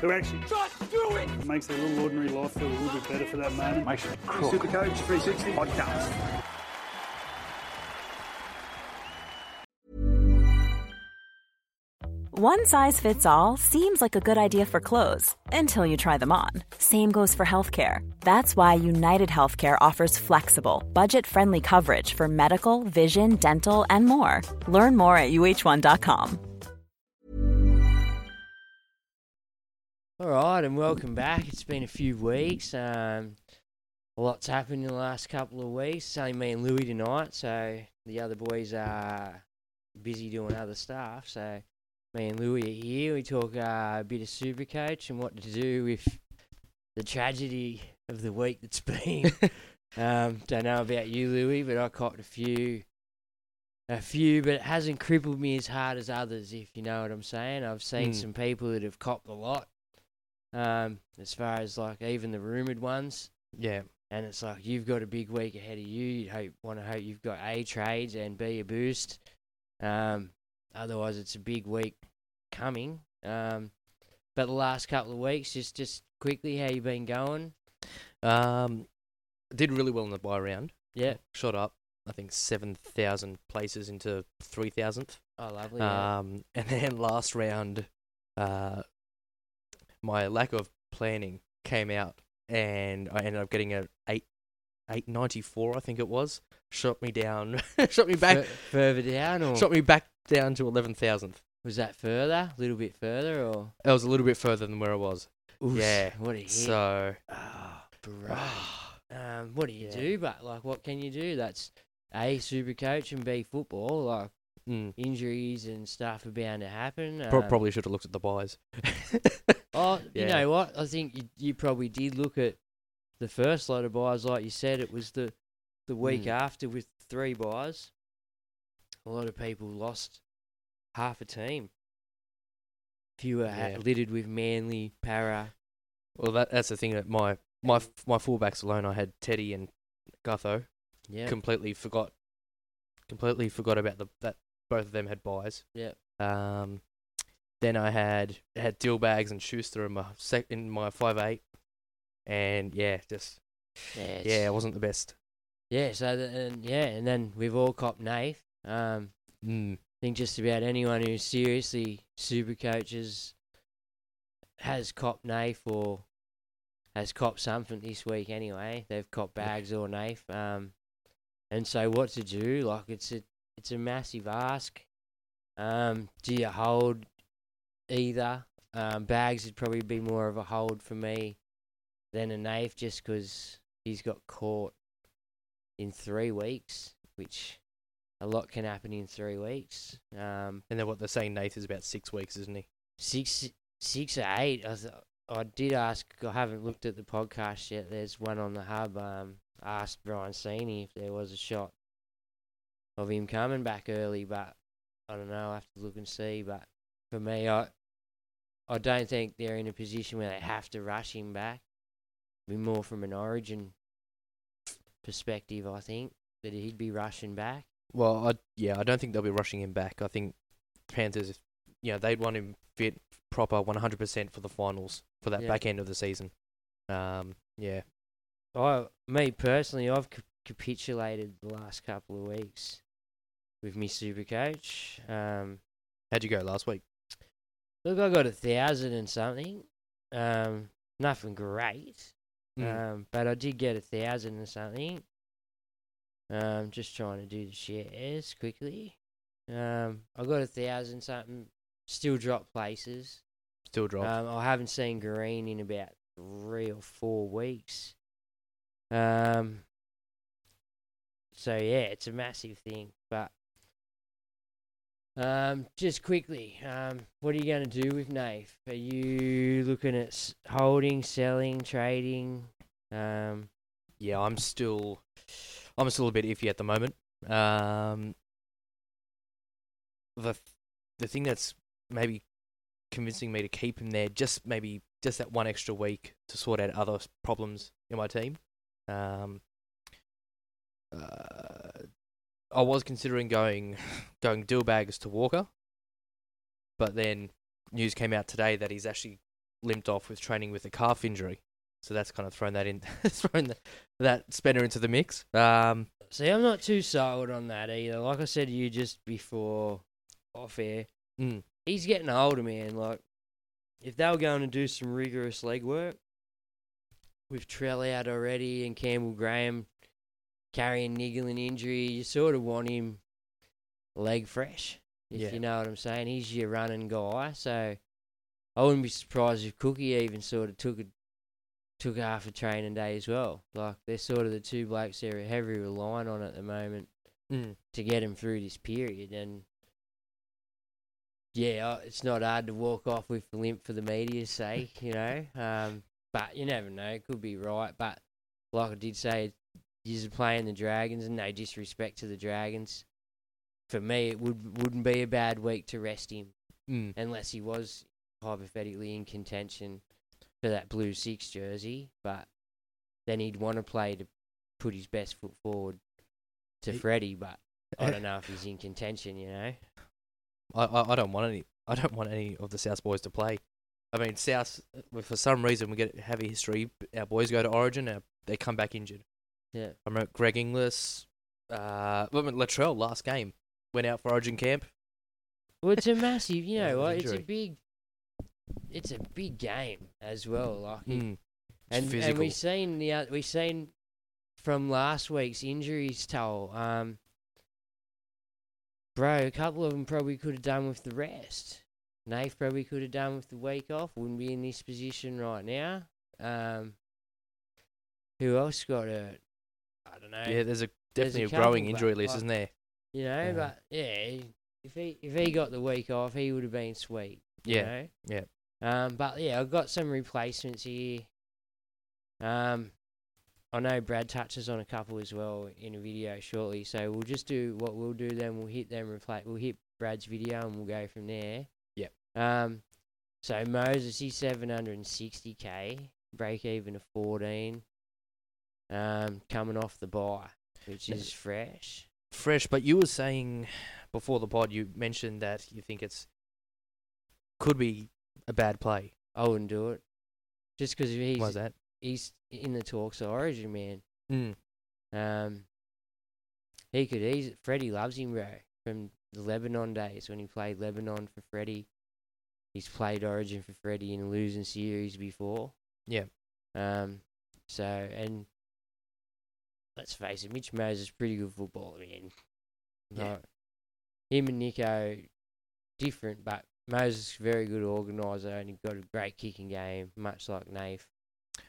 who actually just do it, it makes their little ordinary life feel a little bit better for that moment. Makes it Supercoach 360 podcast. One size fits all seems like a good idea for clothes until you try them on. Same goes for healthcare. That's why United Healthcare offers flexible, budget friendly coverage for medical, vision, dental, and more. Learn more at uh1.com. all right, and welcome back. It's been a few weeks. Um, a lot's happened in the last couple of weeks. It's only me and Louis tonight, so the other boys are busy doing other stuff. So me and Louis are here. We talk uh, a bit of Supercoach and what to do with the tragedy of the week that's been. um, don't know about you, Louis, but I copped a few. A few, but it hasn't crippled me as hard as others, if you know what I'm saying. I've seen Mm. some people that have copped a lot, um, as far as like even the rumoured ones. Yeah. And it's like you've got a big week ahead of you. You hope want to hope you've got a trades and b a boost. Um, otherwise, it's a big week coming. Um, but the last couple of weeks, just just quickly, how you been going? Um, did really well in the buy round. Yeah. Shot up, I think, 7,000 places into 3,000th. Oh, lovely. yeah. Um, and then last round, uh, my lack of planning came out, and I ended up getting a eight, eight ninety four, I think it was. Shot me down, shot me back, Fur- further down, or shot me back down to eleven thousandth. was that further? A little bit further, or It was a little bit further than where I was. Oof, Yeah, What a hit. So, Oh, bro. um, what do you do? But like, what can you do? That's a super coach and b football. Like mm, injuries and stuff are bound to happen. pro- Um, probably should have looked at the buys. Oh, you know what? I think you, you probably did look at the first lot of buys, like you said. It was the the week Mm. after with three buys. A lot of people lost half a team. Few were ha- Yeah. littered with Manly, Para. well, that that's the thing that my my my fullbacks alone, I had Teddy and Gutho. Yeah, Completely forgot, completely forgot about the that both of them had buys. yeah. Um, then I had had Dylbags and Schuster in my sec in my five eight, and yeah, just Yeah, yeah, it wasn't the best. yeah. So the, and yeah, and then we've all copped Nath. Um, Mm. I think just about anyone who seriously super coaches has copped Nath or has copped something this week anyway. They've copped bags or Nath. Um, and so what to do? Like it's a it's a massive ask. Um, do you hold either? Um, bags would probably be more of a hold for me than a Nath just because he's got caught in three weeks, which a lot can happen in three weeks. Um, And then what they're saying, Nath is about six weeks, isn't he? six, six or eight. I, th- I did ask. I haven't looked at the podcast yet. There's one on the hub. Um, asked Brian Seeney if there was a shot of him coming back early, but I don't know. I have to look and see. But for me, I, I don't think they're in a position where they have to rush him back. Be more from an origin perspective. I think that he'd be rushing back. Well, I yeah, I don't think they'll be rushing him back. I think Panthers, if- you know, they'd want him fit proper 100% for the finals for that Yeah. back end of the season. Um, yeah, I, me personally, I've capitulated the last couple of weeks with me super coach. Um, how'd you go last week? look, I got a thousand and something. Um, nothing great. Mm. Um, but I did get a thousand and something. Um, just trying to do the shares quickly. Um, I got a thousand something. Still drop places. Still drop. Um, I haven't seen green in about three or four weeks. Um. So yeah, it's a massive thing, but um, just quickly, um, what are you going to do with Nath? Are you looking at holding, selling, trading? Um, Yeah, I'm still, I'm still a bit iffy at the moment. Um, the the thing that's maybe convincing me to keep him there, just maybe just that one extra week to sort out other problems in my team. Um, uh, I was considering going going Dylbags to Walker, but then news came out today that he's actually limped off with training with a calf injury. So that's kind of thrown that in, thrown that, that spinner into the mix. Um, see, I'm not too sold on that either. Like I said to you just before off air, mm, he's getting older, man. Like, if they were going to do some rigorous leg work with Trell out already and Campbell Graham carrying niggling injury, you sort of want him leg fresh, if Yeah. you know what I'm saying. He's your running guy, so I wouldn't be surprised if Cookie even sort of took a took half a training day as well. Like they're sort of the two blokes they're heavily relying on at the moment mm, to get him through this period. And yeah, it's not hard to walk off with the limp for the media's sake, you know. Um, but you never know; it could be right. But like I did say, you're playing the Dragons, and no disrespect to the Dragons. For me, it would wouldn't be a bad week to rest him mm. unless he was hypothetically in contention for that blue six jersey. But then he'd want to play to put his best foot forward to He- Freddie. But I don't know if he's in contention. You know, I, I I don't want any. I don't want any of the South boys to play. I mean, South for some reason we get have a history. Our boys go to Origin, our, they come back injured. Yeah. I remember Greg Inglis, uh, I mean, Latrell last game went out for Origin camp. Well, it's a massive. You know what? It's a big. It's a big game as well. Like Mm. And and we seen the oth- we seen from last week's injuries toll. Um, bro, a couple of them probably could have done with the rest. Nate probably could have done with the week off. Wouldn't be in this position right now. Um, who else got hurt? I don't know. yeah, there's a There's a definitely a, growing injury list, like, isn't there? You know, Yeah. but yeah, if he if he got the week off, he would have been sweet. you Yeah, know? yeah. Um, but yeah, I've got some replacements here. Um, I know Brad touches on a couple as well in a video shortly, so we'll just do what we'll do. Then we'll hit them replace. We'll hit Brad's video and we'll go from there. Yep. Um, so Moses he's seven hundred and sixty k, break even of fourteen. Um, coming off the buy, which is fresh. Fresh, but you were saying before the pod, you mentioned that you think it's could be a bad play. I wouldn't do it. Just because he's Why's that? he's in the talks of Origin, man. Mm. Um, he could easily. Freddie loves him, bro. From the Lebanon days when he played Lebanon for Freddie, he's played Origin for Freddie in a losing series before. Yeah. Um, so and let's face it, Mitch Moses is pretty good footballer, man. Yeah. Like, him and Nico different, but Moses is very good organizer and he got a great kicking game, much like Nath.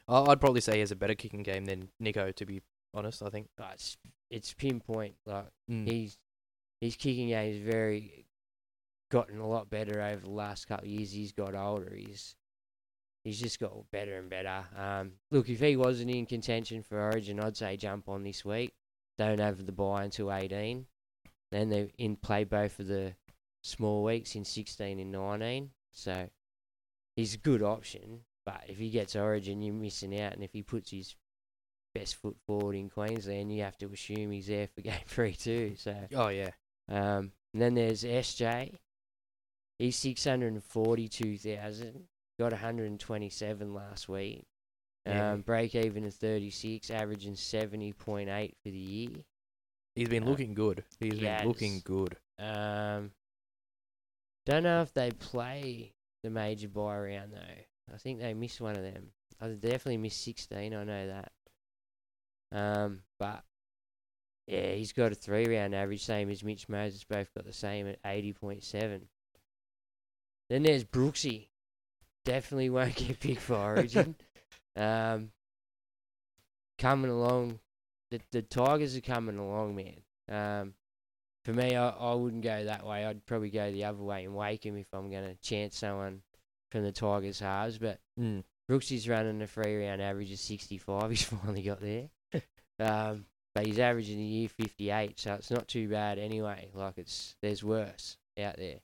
I- I'd probably say he has a better kicking game than Nico, to be honest. I think. But it's, it's pinpoint. Like Mm. he's his kicking game is very gotten a lot better over the last couple of years. He's got older. He's he's just got better and better. Um, look, if he wasn't in contention for Origin, I'd say jump on this week. Don't have the buy until 18. Then they in play both of the small weeks in 16 and 19. So he's a good option. But if he gets Origin, you're missing out. And if he puts his best foot forward in Queensland, you have to assume he's there for game three too. So Oh yeah. um, and then there's SJ. He's six hundred and forty-two thousand. Got one hundred and twenty-seven last week. Yeah. Um, break even at thirty-six, averaging seventy point eight for the year. He's been Uh, looking good. He's he been looking good. Um, don't know if they play the major buy round though. I think they missed one of them. I definitely missed sixteen. I know that. Um, but yeah, he's got a three round average, same as Mitch Moses. Both got the same at eighty point seven. Then there's Brooksy. Definitely won't get picked for Origin. Um, coming along, the the Tigers are coming along, man. Um, for me, I, I wouldn't go that way. I'd probably go the other way and wake him if I'm going to chance someone from the Tigers halves. But Mm. Brooksy's running a free round average of 65. He's finally got there. um, but he's averaging a year 58, so it's not too bad anyway. Like it's there's worse out there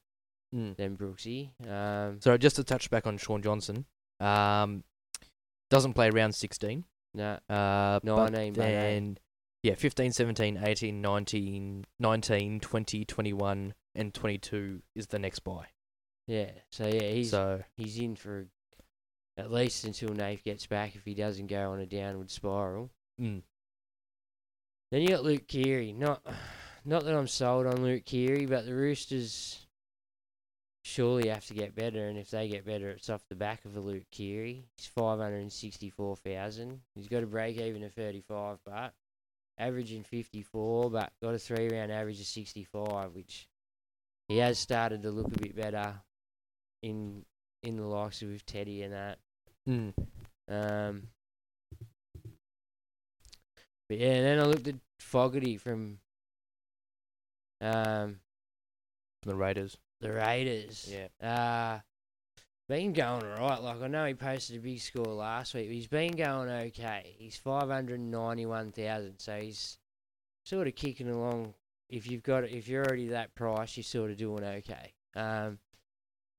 Mm. than Brooksy. Um, So just to touch back on Shaun Johnson, um, doesn't play round 16. no, Uh, but 19, but eight. then, yeah, 15, 17, 18, 19, 19, 20, 21, and 22 is the next buy. yeah. So yeah, he's so, he's in for at least until Nath gets back if he doesn't go on a downward spiral. mm, Then you got Luke Keary. Not not that I'm sold on Luke Keary, but the Roosters surely have to get better, and if they get better, it's off the back of a Luke Keary. He's five hundred and sixty-four thousand. He's got a break even of thirty-five, but averaging fifty-four, but got a three-round average of sixty-five, which he has started to look a bit better in in the likes of with Teddy and that. mm, Um, but yeah, and then I looked at Fogarty from um, the Raiders. The Raiders. Yeah. Uh, been going alright. Like I know he posted a big score last week, but he's been going okay. He's five hundred ninety-one thousand, so he's sort of kicking along. If you've got, if you're already that price, you're sort of doing okay. Um,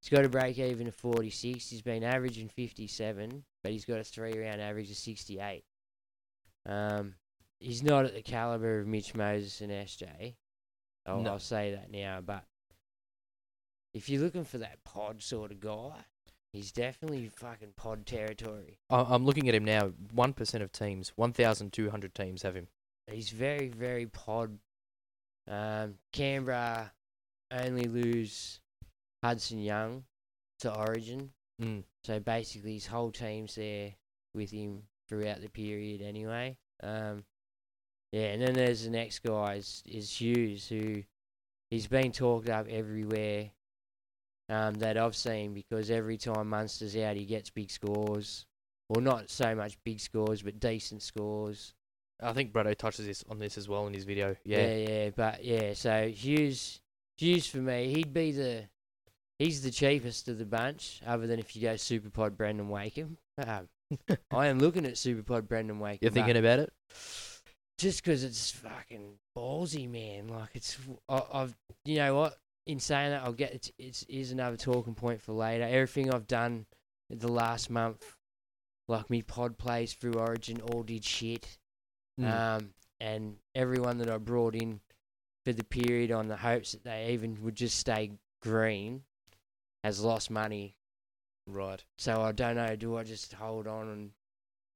he's got a break even of forty-six. He's been averaging fifty-seven, but he's got a three-round average of sixty-eight. Um, he's not at the caliber of Mitch Moses and SJ. I'll, No. I'll say that now, but if you're looking for that pod sort of guy, he's definitely fucking pod territory. I, I'm looking at him now. 1% of teams, 1,200 teams have him. He's very, very pod. Um, Canberra only lose Hudson Young to Origin, Mm. so basically his whole team's there with him throughout the period anyway. Um, yeah, and then there's the next guy is, is Hughes, who he's been talked up everywhere um, that I've seen because every time Munster's out, he gets big scores. Well, not so much big scores, but decent scores. I think Braddo touches this on this as well in his video. Yeah, Yeah. yeah, but yeah. So Hughes, Hughes for me, he'd be the, he's the cheapest of the bunch, other than if you go Superpod Brandon Wakeham. Um, I am looking at Superpod Brandon Wakeham. You're thinking about it? just because it's fucking ballsy, man. Like it's, I, I've, you know what? In saying that, I'll get it's, it's is another talking point for later. Everything I've done the last month, like me pod plays through Origin, all did shit. Mm. Um, and everyone that I brought in for the period on the hopes that they even would just stay green has lost money. right. So I don't know. Do I just hold on and,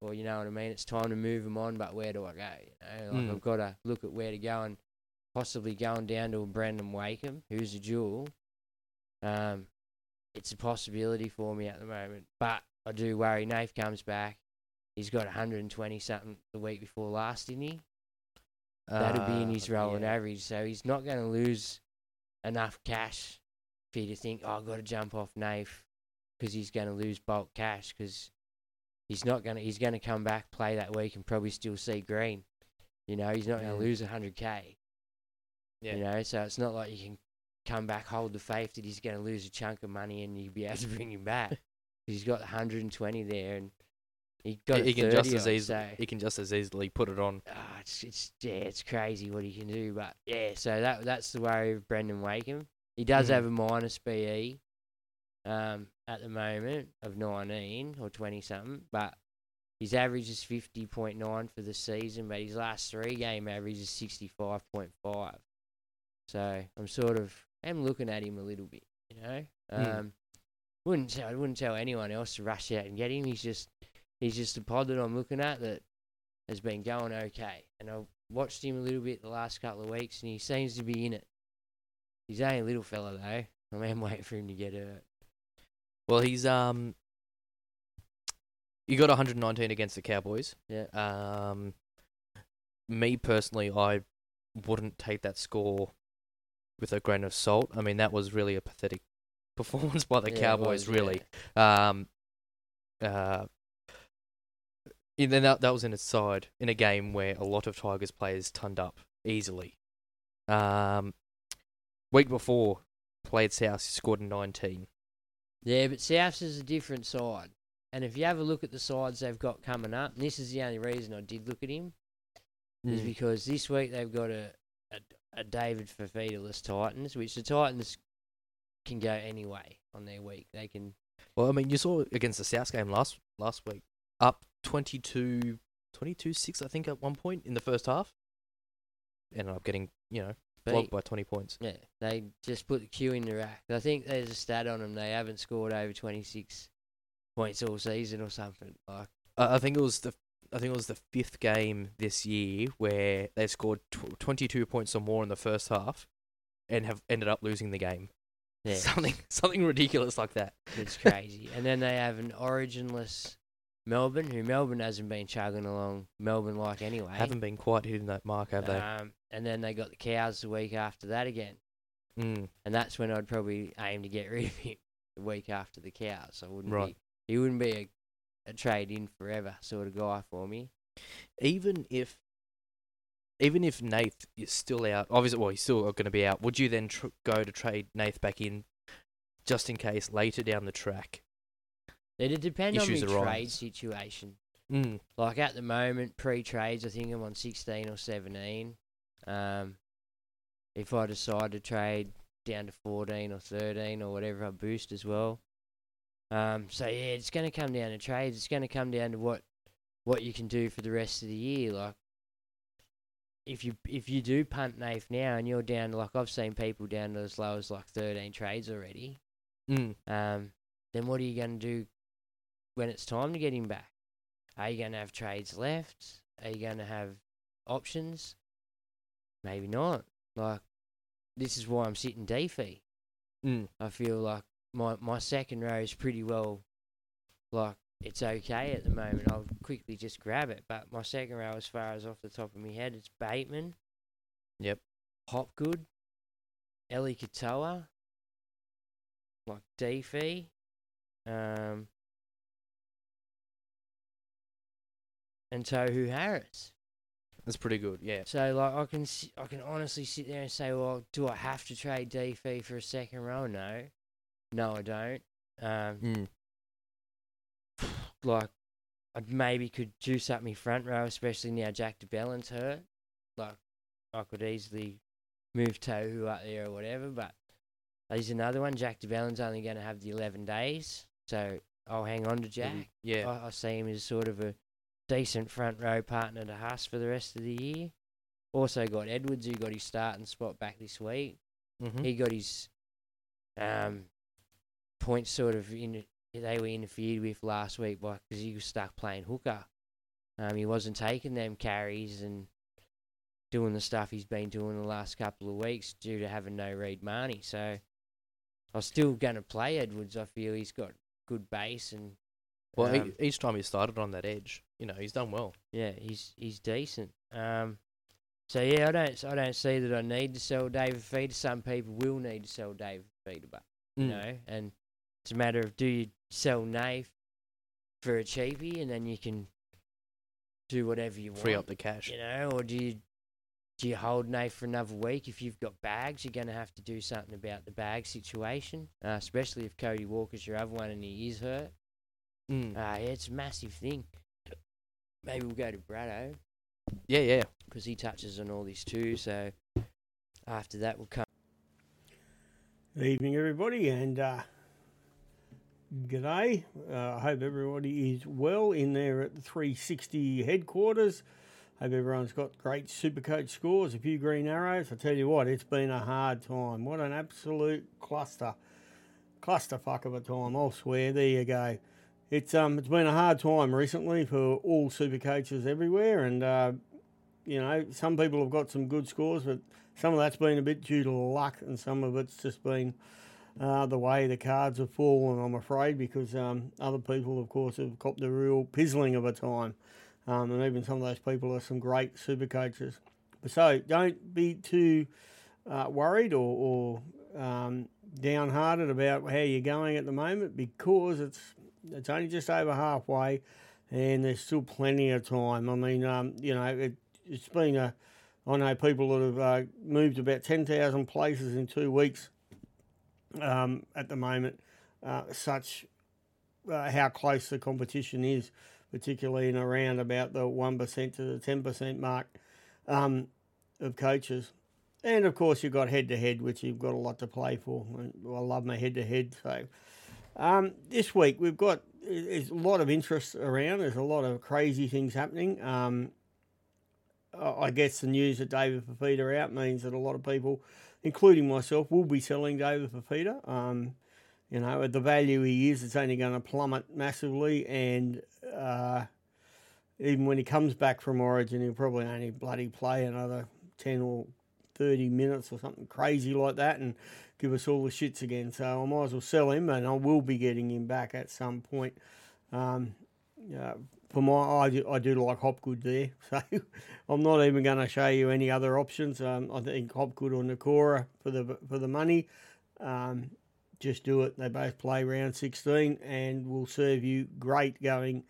or you know what I mean? It's time to move them on, but where do I go? You know, like Mm. I've got to look at where to go and possibly going down to a Brandon Wakeham, who's a jewel. Um, it's a possibility for me at the moment, but I do worry. Nath comes back. He's got 120 something the week before last, didn't he? That'll be in Uh, his rolling yeah. average, so he's not going to lose enough cash for you to think, oh, I've got to jump off Nath because he's going to lose bulk cash because he's not going to. He's going to come back, play that week, and probably still see green. You know, he's not going to lose 100k. Yeah. You know, so it's not like you can come back, hold the faith that he's going to lose a chunk of money, and you'll be able to bring him back. he's got 120 there, and he got He, he can just as easily so- he can just as easily put it on. Ah, it's it's yeah, it's crazy what he can do. But yeah, so that that's the worry of Brandon Wakeham. He does Mhm. have a minus BE um, at the moment of 19 or 20 something, but his average is 50.9 for the season, but his last three game average is 65.5. So I'm sort of am looking at him a little bit, you know. Hmm. Um, wouldn't tell, I wouldn't tell anyone else to rush out and get him. He's just he's just a pod that I'm looking at that has been going okay. And I've watched him a little bit the last couple of weeks, and he seems to be in it. He's only a little fella though. I am waiting for him to get hurt. Well, he's um. You got 119 against the Cowboys. Yeah. Um, me personally, I wouldn't take that score with a grain of salt. I mean, that was really a pathetic performance by the Yeah, Cowboys. was, yeah. really. Um, uh, Yeah, then that, that was in its side in a game where a lot of Tigers players turned up easily. Um, week before, played South, scored 19. Yeah, but Souths is a different side. And if you have a look at the sides they've got coming up, and this is the only reason I did look at him, is Mm. because this week they've got a, a, David Fifita-less Titans, which the Titans can go any way on their week. They can Well, I mean, you saw against the South game last last week, up 22, 22-6, I think, at one point in the first half. Ended up getting, you know, beat. by 20 points. Yeah, they just put the Q in the rack. I think there's a stat on them. They haven't scored over 26 points all season or something. Like, Uh, I think it was the I think it was the fifth game this year where they scored tw- 22 points or more in the first half and have ended up losing the game. yeah, Something something ridiculous like that. it's crazy. and then they have an originless Melbourne, who Melbourne hasn't been chugging along Melbourne like anyway. Haven't been quite hitting that mark, have they? Um, and then they got the cows the week after that again. Mm. And that's when I'd probably aim to get rid of him the week after the cows. I wouldn't Right. be, he wouldn't be a, a trade in forever sort of guy for me. Even if even if Nath is still out, obviously, well, he's still going to be out. Would you then tr- go to trade Nath back in, just in case later down the track? It'd depend on the trade situation. Mm. Like at the moment, pre-trades, I think I'm on 16 or 17. Um, if I decide to trade down to 14 or 13 or whatever, I boost as well. Um, so yeah, it's going to come down to trades. It's going to come down to what what you can do for the rest of the year. Like if you if you do punt Nath now and you're down, like I've seen people down to as low as like 13 trades already. Mm. Um, then what are you going to do when it's time to get him back? Are you going to have trades left? Are you going to have options? Maybe not. Like, this is why I'm sitting DFE. Mm. I feel like my, my second row is pretty well, like, it's okay at the moment. I'll quickly just grab it. But my second row, as far as off the top of my head, it's Bateman, Yep. Hopgood, Ellie Katoa, like DFE, um, and Tohu Harris. That's pretty good. Yeah. So like I can I can honestly sit there and say, well, do I have to trade DFE for a second row? No, no, I don't. Um, Mm. like I maybe could juice up my front row, especially now Jack de Belin's hurt. Like I could easily move Tohu up there or whatever, but he's another one. Jack de Belin's only going to have the 11 days, so I'll hang on to Jack. Yeah. I, I see him as sort of a decent front row partner to Huss for the rest of the year. Also got Edwards, who got his starting spot back this week. Mhm. He got his um, points sort of in. They were interfered with last week because he was stuck playing hooker. Um, he wasn't taking them carries and doing the stuff he's been doing the last couple of weeks due to having no Reed Mahoney. So I'm still going to play Edwards. I feel he's got good base and Well, um, each time he started on that edge, you know, he's done well. yeah, he's he's decent. Um, so yeah, I don't I don't see that I need to sell David Fifita. Some people will need to sell David Fifita, but you Mm. know, and it's a matter of do you sell Nath for a cheapie and then you can do whatever you want. Free up the cash. you know, or do you do you hold Nath for another week? If you've got bags, you're going to have to do something about the bag situation, uh, especially if Cody Walker's your other one and he is hurt. Mm. Uh, yeah, it's a massive thing. Maybe we'll go to Braddo yeah, yeah. because he touches on all this too. So after that, we'll come. Good evening, everybody, and uh, g'day. Uh, I hope everybody is well in there at the 360 headquarters. Hope everyone's got great Supercoach scores, a few green arrows. I tell you what, it's been a hard time. What an absolute cluster, clusterfuck of a time. I'll swear. There you go. It's um, it's been a hard time recently for all Supercoaches everywhere, and uh, you know, some people have got some good scores, but some of that's been a bit due to luck, and some of it's just been uh, the way the cards have fallen, I'm afraid, because um, other people, of course, have copped a real pizzling of a time. Um, and even some of those people are some great super coaches. So don't be too uh, worried or, or um, downhearted about how you're going at the moment because it's it's only just over halfway. and there's still plenty of time. I mean, um, you know, it, it's been a. I know people that have uh, moved about ten thousand places in two weeks. Um, at the moment, uh, such uh, how close the competition is, particularly in around about the one percent to the ten percent mark um, of coaches. And of course, you've got head to head, which you've got a lot to play for. I love my head to head. So um, this week we've got a lot of interest around. There's a lot of crazy things happening. Um, I guess the news that David Fifita out means that a lot of people, including myself, will be selling David Fifita. Um, you know, at the value he is, it's only going to plummet massively. And uh, even when he comes back from Origin, he'll probably only bloody play another 10 or 30 minutes or something crazy like that and give us all the shits again. So I might as well sell him, and I will be getting him back at some point. Um, for my, I do, I do like Hopgood there, so I'm not even going to show you any other options. Um, I think Hopgood or Nikora for the for the money. Um, just do it. They both play round 16 and will serve you great going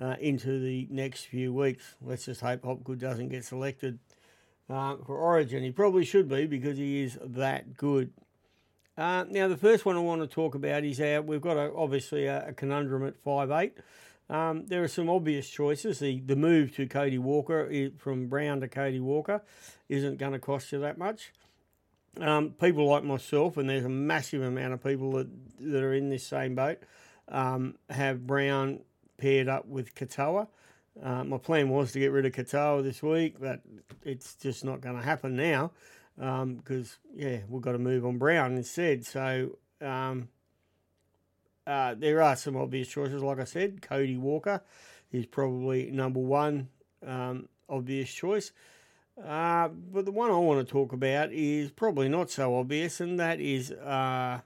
uh, into the next few weeks. Let's just hope Hopgood doesn't get selected uh, for Origin. He probably should be because he is that good. Uh, now, the first one I want to talk about is our, we've got a, obviously a, a, conundrum at five eight. Um, there are some obvious choices. The, the move to Cody Walker from Brown to Cody Walker isn't going to cost you that much. Um, people like myself, and there's a massive amount of people that, that are in this same boat, um, have Brown paired up with Katoa. Uh, my plan was to get rid of Katoa this week, but it's just not going to happen now because, um, yeah, we've got to move on Brown instead. So um, uh, there are some obvious choices. Like I said, Cody Walker is probably number one um, obvious choice. Uh, but the one I want to talk about is probably not so obvious, and that is uh,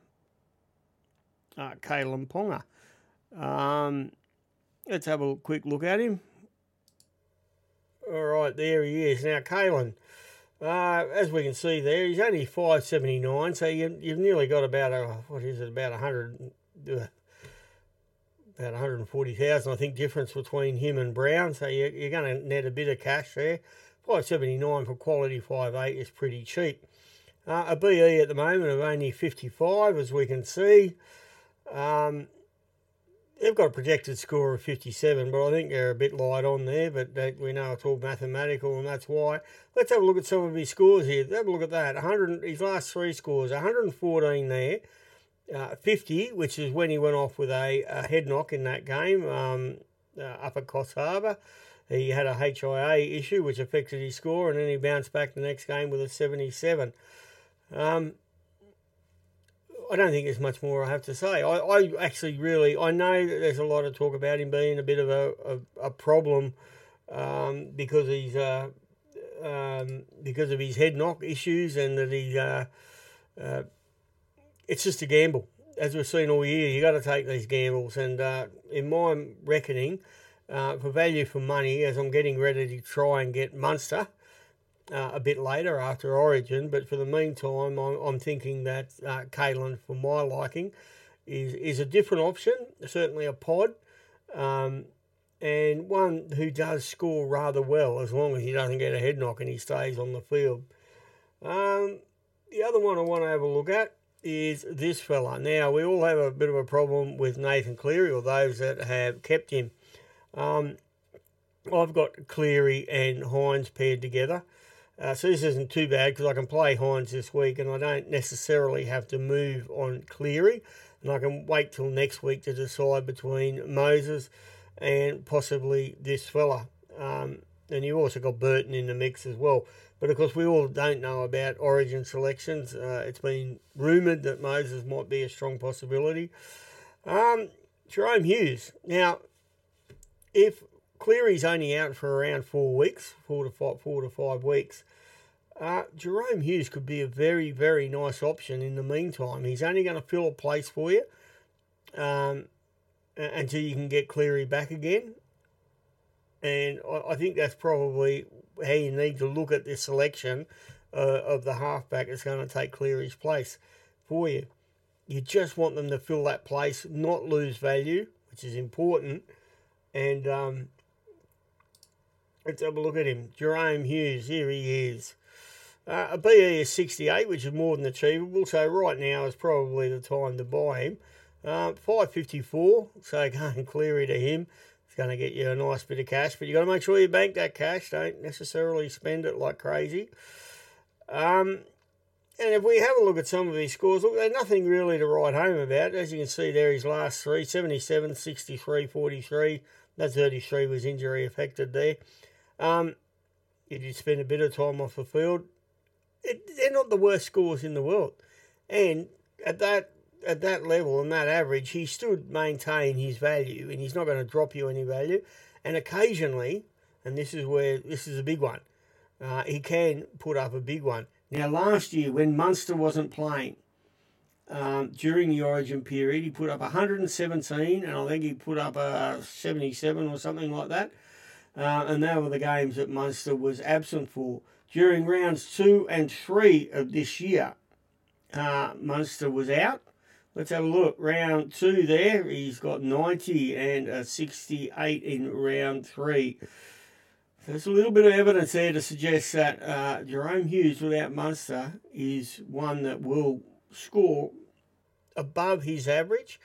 uh, Kalyn Ponga. Um, let's have a quick look at him. All right, there he is. Now, Kalyn, uh, as we can see there, he's only 579, so you, you've nearly got about, a, what is it, about 100, uh, about 140,000, I think, difference between him and Brown, so you, you're going to net a bit of cash there. 579 for quality 5.8 is pretty cheap. Uh, a BE at the moment of only 55, as we can see. Um, they've got a projected score of 57, but I think they're a bit light on there. But they, we know it's all mathematical, and that's why. Let's have a look at some of his scores here. Have a look at that. 100, his last three scores, 114 there. Uh, 50, which is when he went off with a, a head knock in that game um, uh, up at Coffs Harbour. He had a HIA issue which affected his score, and then he bounced back the next game with a 77. Um, I don't think there's much more I have to say. I, I actually really, I know that there's a lot of talk about him being a bit of a, a, a problem um, because he's uh, um, because of his head knock issues and that he uh, uh, it's just a gamble. As we've seen all year, you got to take these gambles, and uh, in my reckoning, uh, for value for money as I'm getting ready to try and get Munster uh, a bit later after Origin. But for the meantime, I'm, I'm thinking that uh, Kalyn, for my liking, is, is a different option, certainly a pod, um, and one who does score rather well as long as he doesn't get a head knock and he stays on the field. Um, the other one I want to have a look at is this fella. Now, we all have a bit of a problem with Nathan Cleary, or those that have kept him. Um, I've got Cleary and Hynes paired together. Uh, so this isn't too bad because I can play Hynes this week and I don't necessarily have to move on Cleary. And I can wait till next week to decide between Moses and possibly this fella. Um, and you've also got Burton in the mix as well. But of course, we all don't know about origin selections. Uh, it's been rumoured that Moses might be a strong possibility. Um, Jahrome Hughes. Now, if Cleary's only out for around four weeks, four to five, four to five weeks, uh, Jahrome Hughes could be a very, very nice option in the meantime. He's only going to fill a place for you um, until you can get Cleary back again. And I, I, think that's probably how you need to look at this selection uh, of the halfback that's going to take Cleary's place for you. You just want them to fill that place, not lose value, which is important And um, let's have a look at him. Jahrome Hughes, here he is. Uh, a BE is 68, which is more than achievable. So right now is probably the time to buy him. Uh, 554, so going Cleary to him. It's going to get you a nice bit of cash, but you got to make sure you bank that cash. Don't necessarily spend it like crazy. Um, and if we have a look at some of his scores, look, there's nothing really to write home about. As you can see there, his last three 77, 63, 43. That 33 was injury affected there. Um, he did spend a bit of time off the field. It, they're not the worst scores in the world. And at that at that level and that average, he stood maintain his value, and he's not going to drop you any value. And occasionally, and this is where this is a big one, uh, he can put up a big one. Now, last year when Munster wasn't playing um, during the Origin period, he put up 117, and I think he put up a 77 or something like that. Uh, and they were the games that Munster was absent for. During rounds two and three of this year, uh, Munster was out. Let's have a look. Round two there, he's got 90 and a 68 in round three. There's a little bit of evidence there to suggest that uh, Jahrome Hughes without Munster is one that will score above his average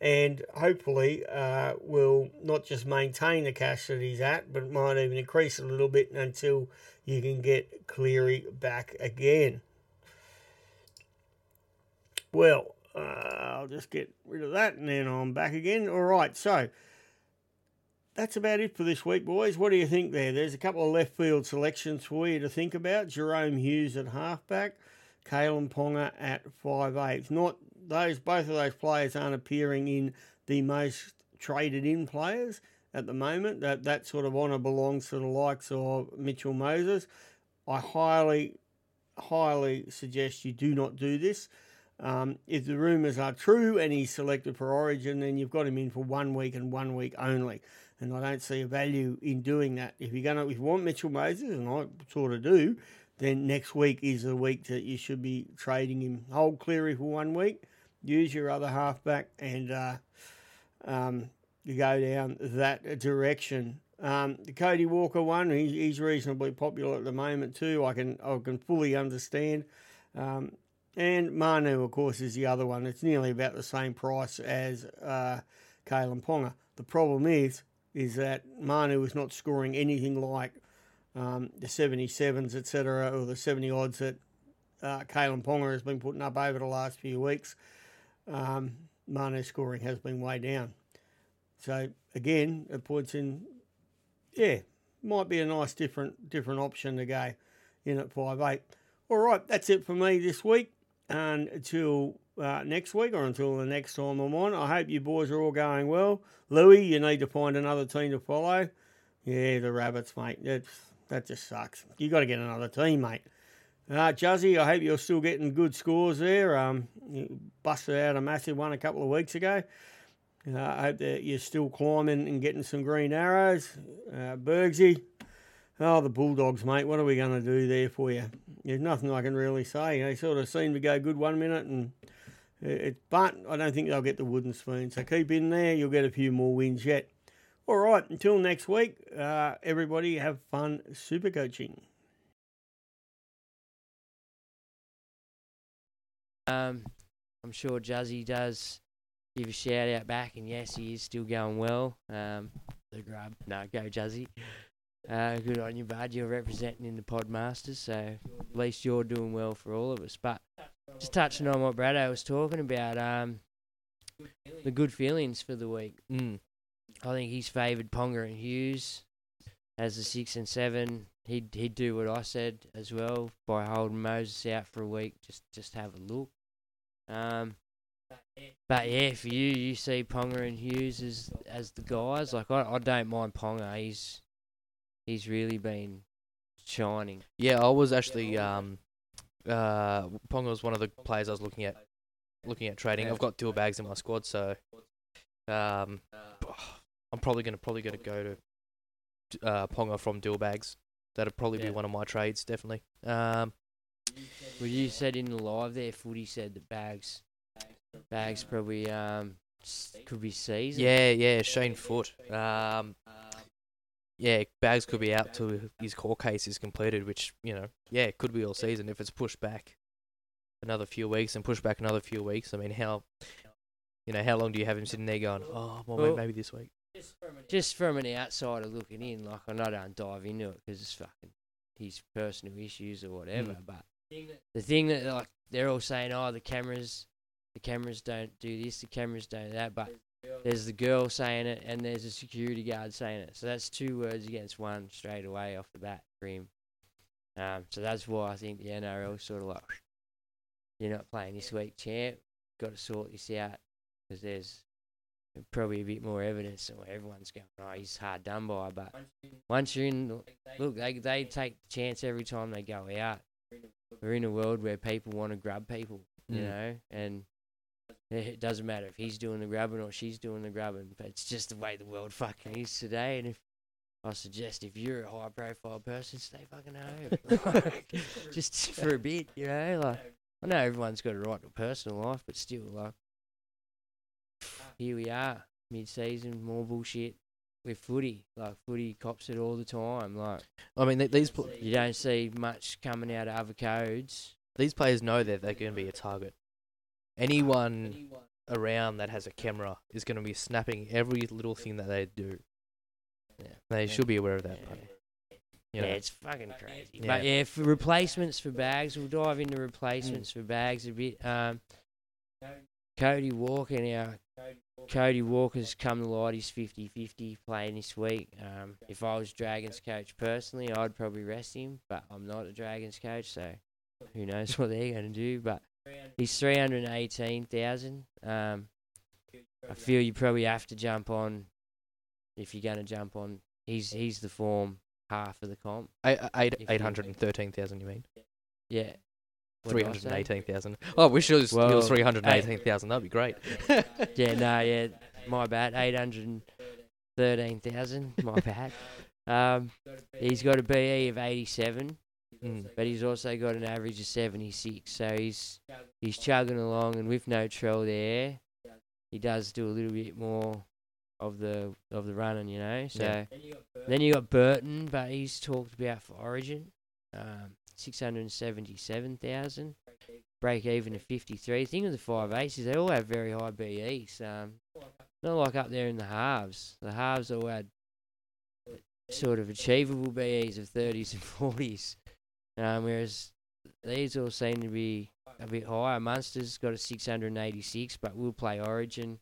and hopefully uh, will not just maintain the cash that he's at, but might even increase a little bit until you can get Cleary back again. Well, uh, I'll just get rid of that and then I'm back again. All right, so that's about it for this week, boys. What do you think there? There's a couple of left field selections for you to think about. Jahrome Hughes at halfback, Kalyn Ponga at five eight. Not those both of those players aren't appearing in the most traded in players at the moment. That that sort of honour belongs to the likes of Mitchell Moses. I highly, highly suggest you do not do this. Um, if the rumours are true and he's selected for Origin, then you've got him in for one week and one week only. And I don't see a value in doing that. If you're gonna, if you want Mitchell Moses, and I sort of do, then next week is the week that you should be trading him. Hold Cleary for one week, use your other halfback, and uh, um, you go down that direction. Um, the Cody Walker one, he, he's reasonably popular at the moment too. I can I can fully understand. Um, and Manu, of course, is the other one. It's nearly about the same price as uh, Kalyn Ponga. The problem is, is that Manu is not scoring anything like um, the 77s, etc., or the 70 odds that uh, Kalyn Ponga has been putting up over the last few weeks. Um, Manu's scoring has been way down. So again, it points in, yeah, might be a nice different different option to go in at five eight. All right, that's it for me this week and until uh, next week or until the next time I'm on. I hope you boys are all going well. Louis, you need to find another team to follow. Yeah, the Rabbits, mate. That's, that just sucks. you got to get another team, mate. Uh, Juzzy, I hope you're still getting good scores there. Um, you busted out a massive one a couple of weeks ago. Uh, I hope that you're still climbing and getting some green arrows. Uh, Bergsy, oh, the Bulldogs, mate. What are we going to do there for you? there's nothing I can really say. They sort of seem to go good one minute, and it, but I don't think they'll get the wooden spoon. So keep in there. You'll get a few more wins yet. All right. Until next week, uh, everybody have fun super coaching. Um, I'm sure Juzzy does give a shout out back, and yes, he is still going well. Um, the grub, no, go Juzzy. Uh, good on you, bud. You're representing in the Podmasters, so at least you're doing well for all of us. But just touching on what Braddo was talking about, um, the good feelings for the week. Mm. I think he's favoured Ponga and Hughes as the six and seven. He'd he'd do what I said as well by holding Moses out for a week. Just just have a look. Um, but yeah, for you, you see Ponga and Hughes as as the guys. Like I, I don't mind Ponga. He's he's really been shining. Yeah, I was actually um, uh, Ponga was one of the players I was looking at, looking at trading. I've got Dylbags in my squad, so um, I'm probably gonna probably gonna go to uh, Ponga from Dylbags. That'd probably Yeah. be one of my trades, definitely. Um, Well, you said in the live there, Footy said that Bags, Bags probably um could be season. Yeah, yeah, Shane Foot. Um, yeah, Bags could be out till his court case is completed, which you know, yeah, it could be all season if it's pushed back another few weeks and pushed back another few weeks. I mean, how, you know, how long do you have him sitting there going, oh, well, Well- maybe this week? Just from an outsider looking in, like I know I don't dive into it because it's fucking his personal issues or whatever. Mm. But the thing that like they're all saying, oh, the cameras, the cameras don't do this, the cameras don't do that. But there's the girl saying it, and there's a security guard saying it. So that's two words against one straight away off the bat for him. Um, so that's why I think the NRL sort of like, you're not playing this week, champ. Got to sort this out because there's probably a bit more evidence than what everyone's going. Oh, he's hard done by. But once you're in, the, look, they they take the chance every time they go out. We're in a world where people want to grab people, you Mm. know, and it doesn't matter if he's doing the grabbing or she's doing the grabbing. But it's just the way the world fucking is today. And if I suggest if you're a high profile person, stay fucking home, Like, just for a bit, you know. Like I know everyone's got a right to a personal life, but still, like here we are, mid season, more bullshit with footy. Like footy cops it all the time. Like I mean, th- these pl- you don't see much coming out of other codes. these players know that they're going to be a target. Anyone around that has a camera is going to be snapping every little thing that they do. Yeah. They should be aware of that. But, you know. Yeah, it's fucking crazy. Yeah. But yeah, for replacements for bags, we'll dive into replacements for bags a bit. Um, Cody Walker now. Cody Walker's come to light. He's 50-50 playing this week. Um, if I was Dragons coach personally, I'd probably rest him, but I'm not a Dragons coach, so who knows what they're going to do. But he's 318,000. Um, I feel you probably have to jump on if you're going to jump on. He's he's the form half of the comp. Eight, eight, 813,000, you mean? Yeah. What did I say? 318,000. Oh, I wish it was, it Well, was 318,000. That'd be great. Yeah, no, yeah, my bad. Eight hundred thirteen thousand. My bad. Um, he's got a BE of eighty-seven, Mm. but he's also got an average of seventy-six. So he's he's chugging along, and with no trail there, he does do a little bit more of the of the running, you know. So Yeah. then you got Burton, but he's talked about for Origin, um, six hundred seventy-seven thousand. Break even to fifty-three. Thing with the five eights is they all have very high BEs. Um, not like up there in the halves. The halves all had sort of achievable BEs of thirties and forties, um, whereas these all seem to be a bit higher. Munster's got a six hundred and eighty-six, but will play Origin.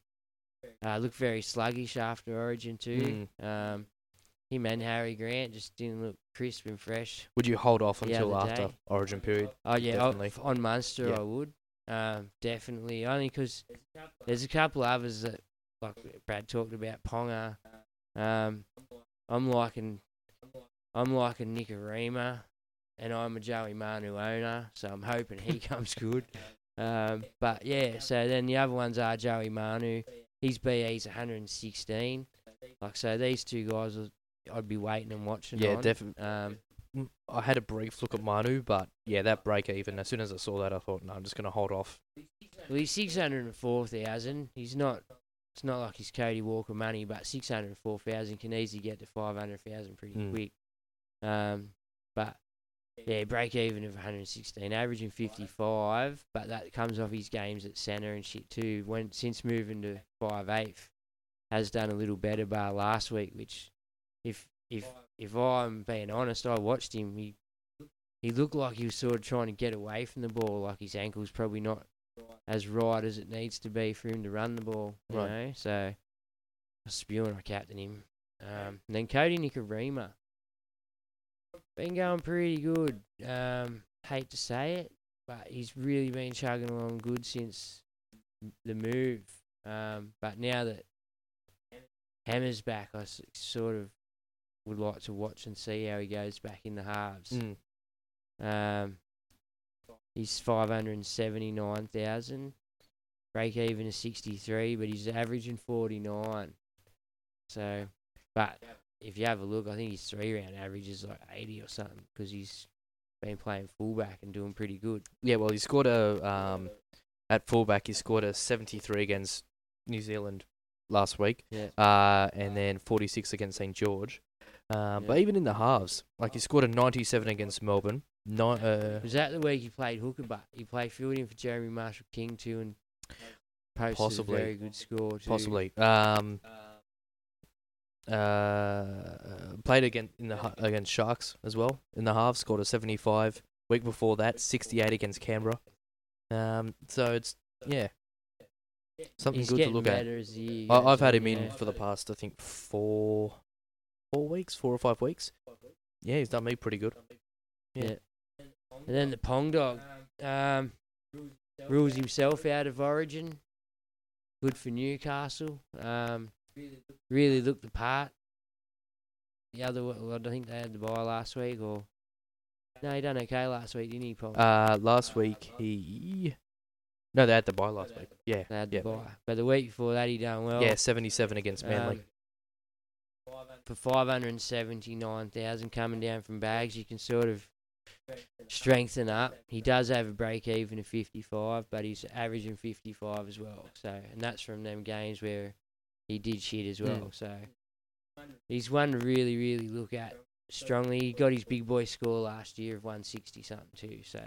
Uh, look very sluggish after Origin too. Um, him and Harry Grant just didn't look crisp and fresh. Would you hold off until after day. Origin period? Oh yeah, I- Definitely. on Munster Yeah. I would. Um, definitely only because there's a couple others that like Brad talked about Ponga. Um, I'm liking I'm liking Nikorima, and I'm a Joey Manu owner, so I'm hoping he comes good. Um, but yeah, so then the other ones are Joey Manu. His BE's 116. Like so, these two guys, I'd be waiting and watching. Yeah, definitely. Um, Mm, I had a brief look at Manu, but yeah, that break even. As soon as I saw that, I thought, no, I'm just going to hold off. Well, he's six hundred and four thousand. He's not. It's not like he's Cody Walker money, but six hundred and four thousand can easily get to five hundred thousand pretty Mm. quick. Um, yeah, break even of one hundred and sixteen, averaging fifty five. But that comes off his games at centre and shit too. When since moving to five eighth, has done a little better bar last week. Which, if if if I'm being honest, I watched him. He he looked like he was sort of trying to get away from the ball, like his ankle's probably not as right as it needs to be for him to run the ball. You Right. know, so I spewing I captain him. Um, and then Kodi Nikorima. Been going pretty good. Um, hate to say it, but he's really been chugging along good since the move. Um, but now that Hammer's back, I sort of would like to watch and see how he goes back in the halves. Mm. Um, he's five hundred and seventy nine thousand. Break even is sixty three, but he's averaging forty nine. So, but if you have a look, I think his three round average is like eighty or something because he's been playing fullback and doing pretty good. Yeah, well, he scored a um, at fullback. He scored a 73 against New Zealand last week, Yeah. uh, and then 46 against St George. Uh, But even in the halves, like he scored a 97 against Melbourne. No, uh, Was that the week he played hooker? But he played fielding for Jeremy Marshall King too, and posted Possibly. a very good score too. possibly. Um, uh, played against in the against Sharks as well in the half. Scored a 75. Week before that, 68 against Canberra. Um, so it's yeah, something He's good to look at. better as the year I, I've had him in yeah. for the past, I think, four, four weeks, four or five weeks. Yeah, he's done me pretty good. Yeah. Yeah. And then the Pong Dog um, rules himself out of Origin. Good for Newcastle. Um, really looked the part. The other, one- I think they had the buy last week, or no, he done okay last week, didn't he? Pong? Uh, last week he, no, they had the buy last week. Yeah, they had yeah, the bye, but the week before that he done well. yeah, seventy-seven against Manly. Um, for five hundred and seventy nine thousand coming down from bags, you can sort of strengthen up. He does have a break even of fifty five, but he's averaging fifty five as well. So and that's from them games where he did shit as well. Mm. So he's one to really, really look at strongly. He got his big boy score last year of one sixty something too. So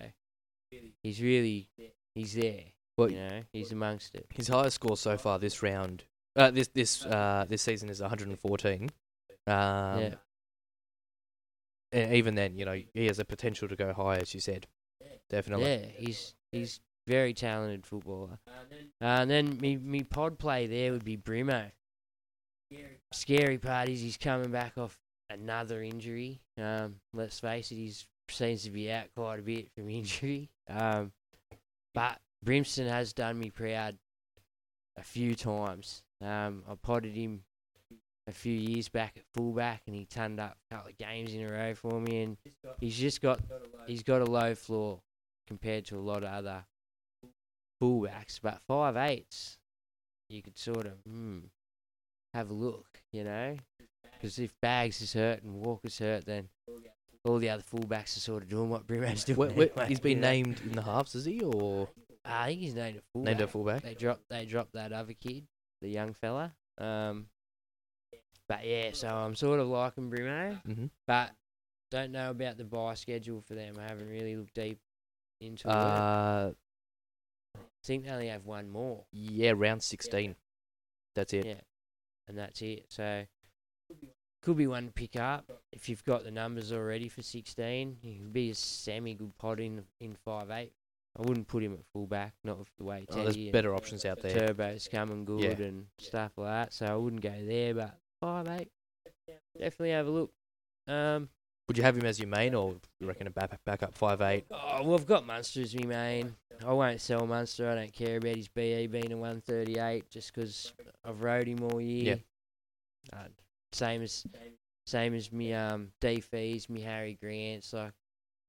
he's really he's there. Well, you know, he's amongst it. His highest score so far this round, uh, this this uh this season is 114. Um, yeah. and even then, you know, he has the potential to go high, as you said. Definitely. Yeah, he's he's very talented footballer. Uh, and then me me pod play there would be Brimo. Scary part is he's coming back off another injury. Um, let's face it, he seems to be out quite a bit from injury. Um, but Brimson has done me proud a few times. Um, I potted him a few years back at fullback, and he turned up a couple of games in a row for me. And he's just got he's got a low floor compared to a lot of other fullbacks. But five eights, you could sort of hmm, have a look, you know, because if Bags is hurt and Walker's hurt, then all the other fullbacks are sort of doing what Brimo's doing. Where, where, anyway, he's been you know. named in the halves, is he, or I think he's named a fullback. named a fullback? They dropped they dropped that other kid, the young fella. Um, but yeah, so I'm sort of liking Brimo, Mm-hmm. but don't know about the buy schedule for them. I haven't really looked deep into it. Uh, I think they only have one more. yeah, round 16. That's it. Yeah, and that's it. So could be one to pick up if you've got the numbers already for 16. He could be a semi good pot in in five eight. I wouldn't put him at fullback, not with the way Oh, there's Teddy and better options out there. Turbo's coming good Yeah. and stuff like that. So I wouldn't go there, but five eight, definitely have a look. Um, Would you have him as your main, or you reckon a back, back up five eight? oh, well, I've got Munster as my main. I won't sell Munster. I don't care about his BE being a 138 just 'cause I've rode him all year. Uh, same as same as me um D fees, me Harry Grants. Like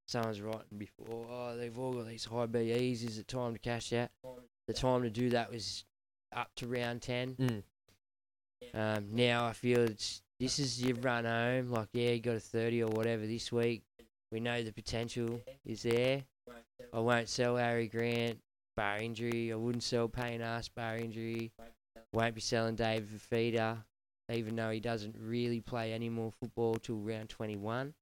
someone's writing before, oh they've all got these high BEs. Is it time to cash out? The time to do that was up to round ten. Mm. Um, now I feel it's this is your run home. Like, yeah, you got a 30 or whatever this week. We know the potential is there. I won't sell Harry Grant, bar injury. I wouldn't sell Payne Haas, bar injury. Won't be selling David Fifita, even though he doesn't really play any more football till round 21,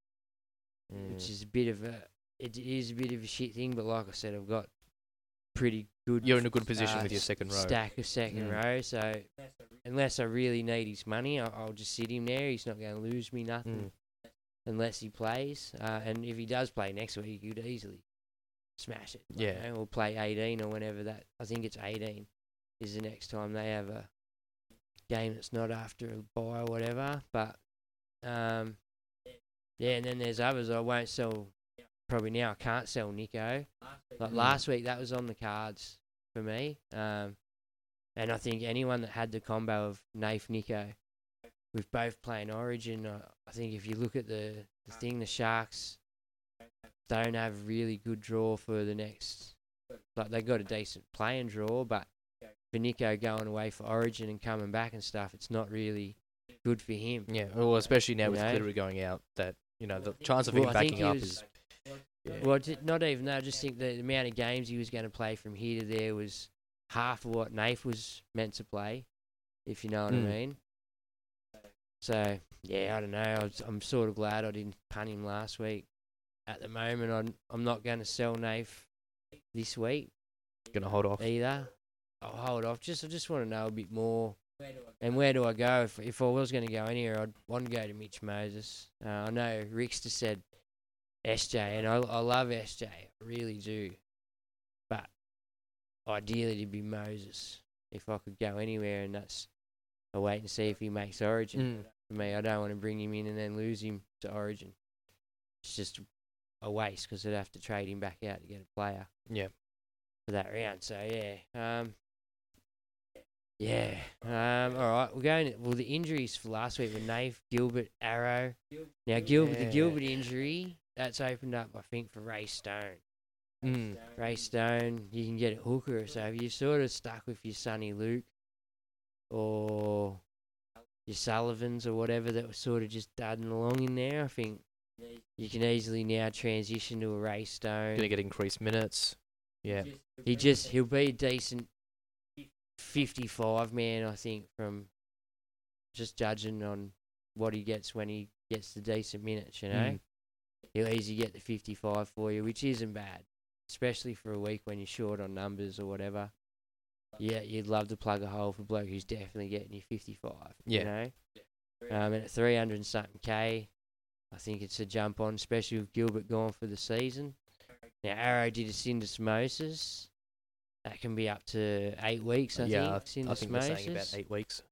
Mm. which is a bit of a it is a bit of a shit thing. But like I said, I've got pretty good. You're in a good position uh, with your second row. stack of second Mm. row. So unless I really need his money, I'll, I'll just sit him there. He's not going to lose me nothing Mm. unless he plays. Uh, and if he does play next week, he could easily smash it. you Yeah. know, or play 18 or whenever that. I think it's 18 is the next time they have a game that's not after a bye or whatever. But um, yeah, and then there's others I won't sell. Probably now I can't sell Nico. Like Mm. last week, that was on the cards for me. Um, and I think anyone that had the combo of Nafe Nico, with both playing Origin, uh, I think if you look at the, the thing, the Sharks don't have really good draw for the next. Like they got a decent playing draw, but for Nico going away for Origin and coming back and stuff, it's not really good for him. Yeah, well, especially now You with know? Going out, that you know the chance of Well, him backing up was- is. Yeah. Well, not even that. I just think the amount of games he was going to play from here to there was half of what Nath was meant to play, if you know what Mm. I mean. So yeah, I don't know. I was, I'm sort of glad I didn't punt him last week. At the moment, I'm I'm not going to sell Nath this week Gonna hold off. either. I'll hold off. Just I just want to know a bit more. And where do I go? If if I was going to go anywhere, I'd want to go to Mitch Moses. Uh, I know Rick's just said SJ, and I I love SJ, I really do. But ideally, it'd be Moses if I could go anywhere, and that's I wait and see if he makes Origin. Mm. For me, I don't want to bring him in and then lose him to Origin. It's just a waste because I'd have to trade him back out to get a player Yeah. for that round. So yeah, um, yeah. Um, all right, we're going. Well, the injuries for last week were Nave, Gilbert, Arrow. Now Gilbert, the Gilbert injury that's opened up, I think, for Ray Stone. Mm. Ray Stone, you can get a hooker. So if you're sort of stuck with your Soni Luke or your Sullivans or whatever that was sort of just dudding along in there, I think you can easily now transition to a Ray Stone. Gonna get increased minutes. Yeah. He just he'll be a decent fifty-five man, I think, from just judging on what he gets when he gets the decent minutes. You know, Mm. He'll easily get the fifty-five for you, which isn't bad, especially for a week when you're short on numbers or whatever. Yeah, you'd love to plug a hole for a bloke who's definitely getting you fifty-five. Yeah. You know, um, and at three hundred and something k, I think it's a jump on, especially with Gilbert gone for the season. Now Arrow did a syndesmosis. That can be up to eight weeks, I yeah, think. I think they're saying about eight weeks.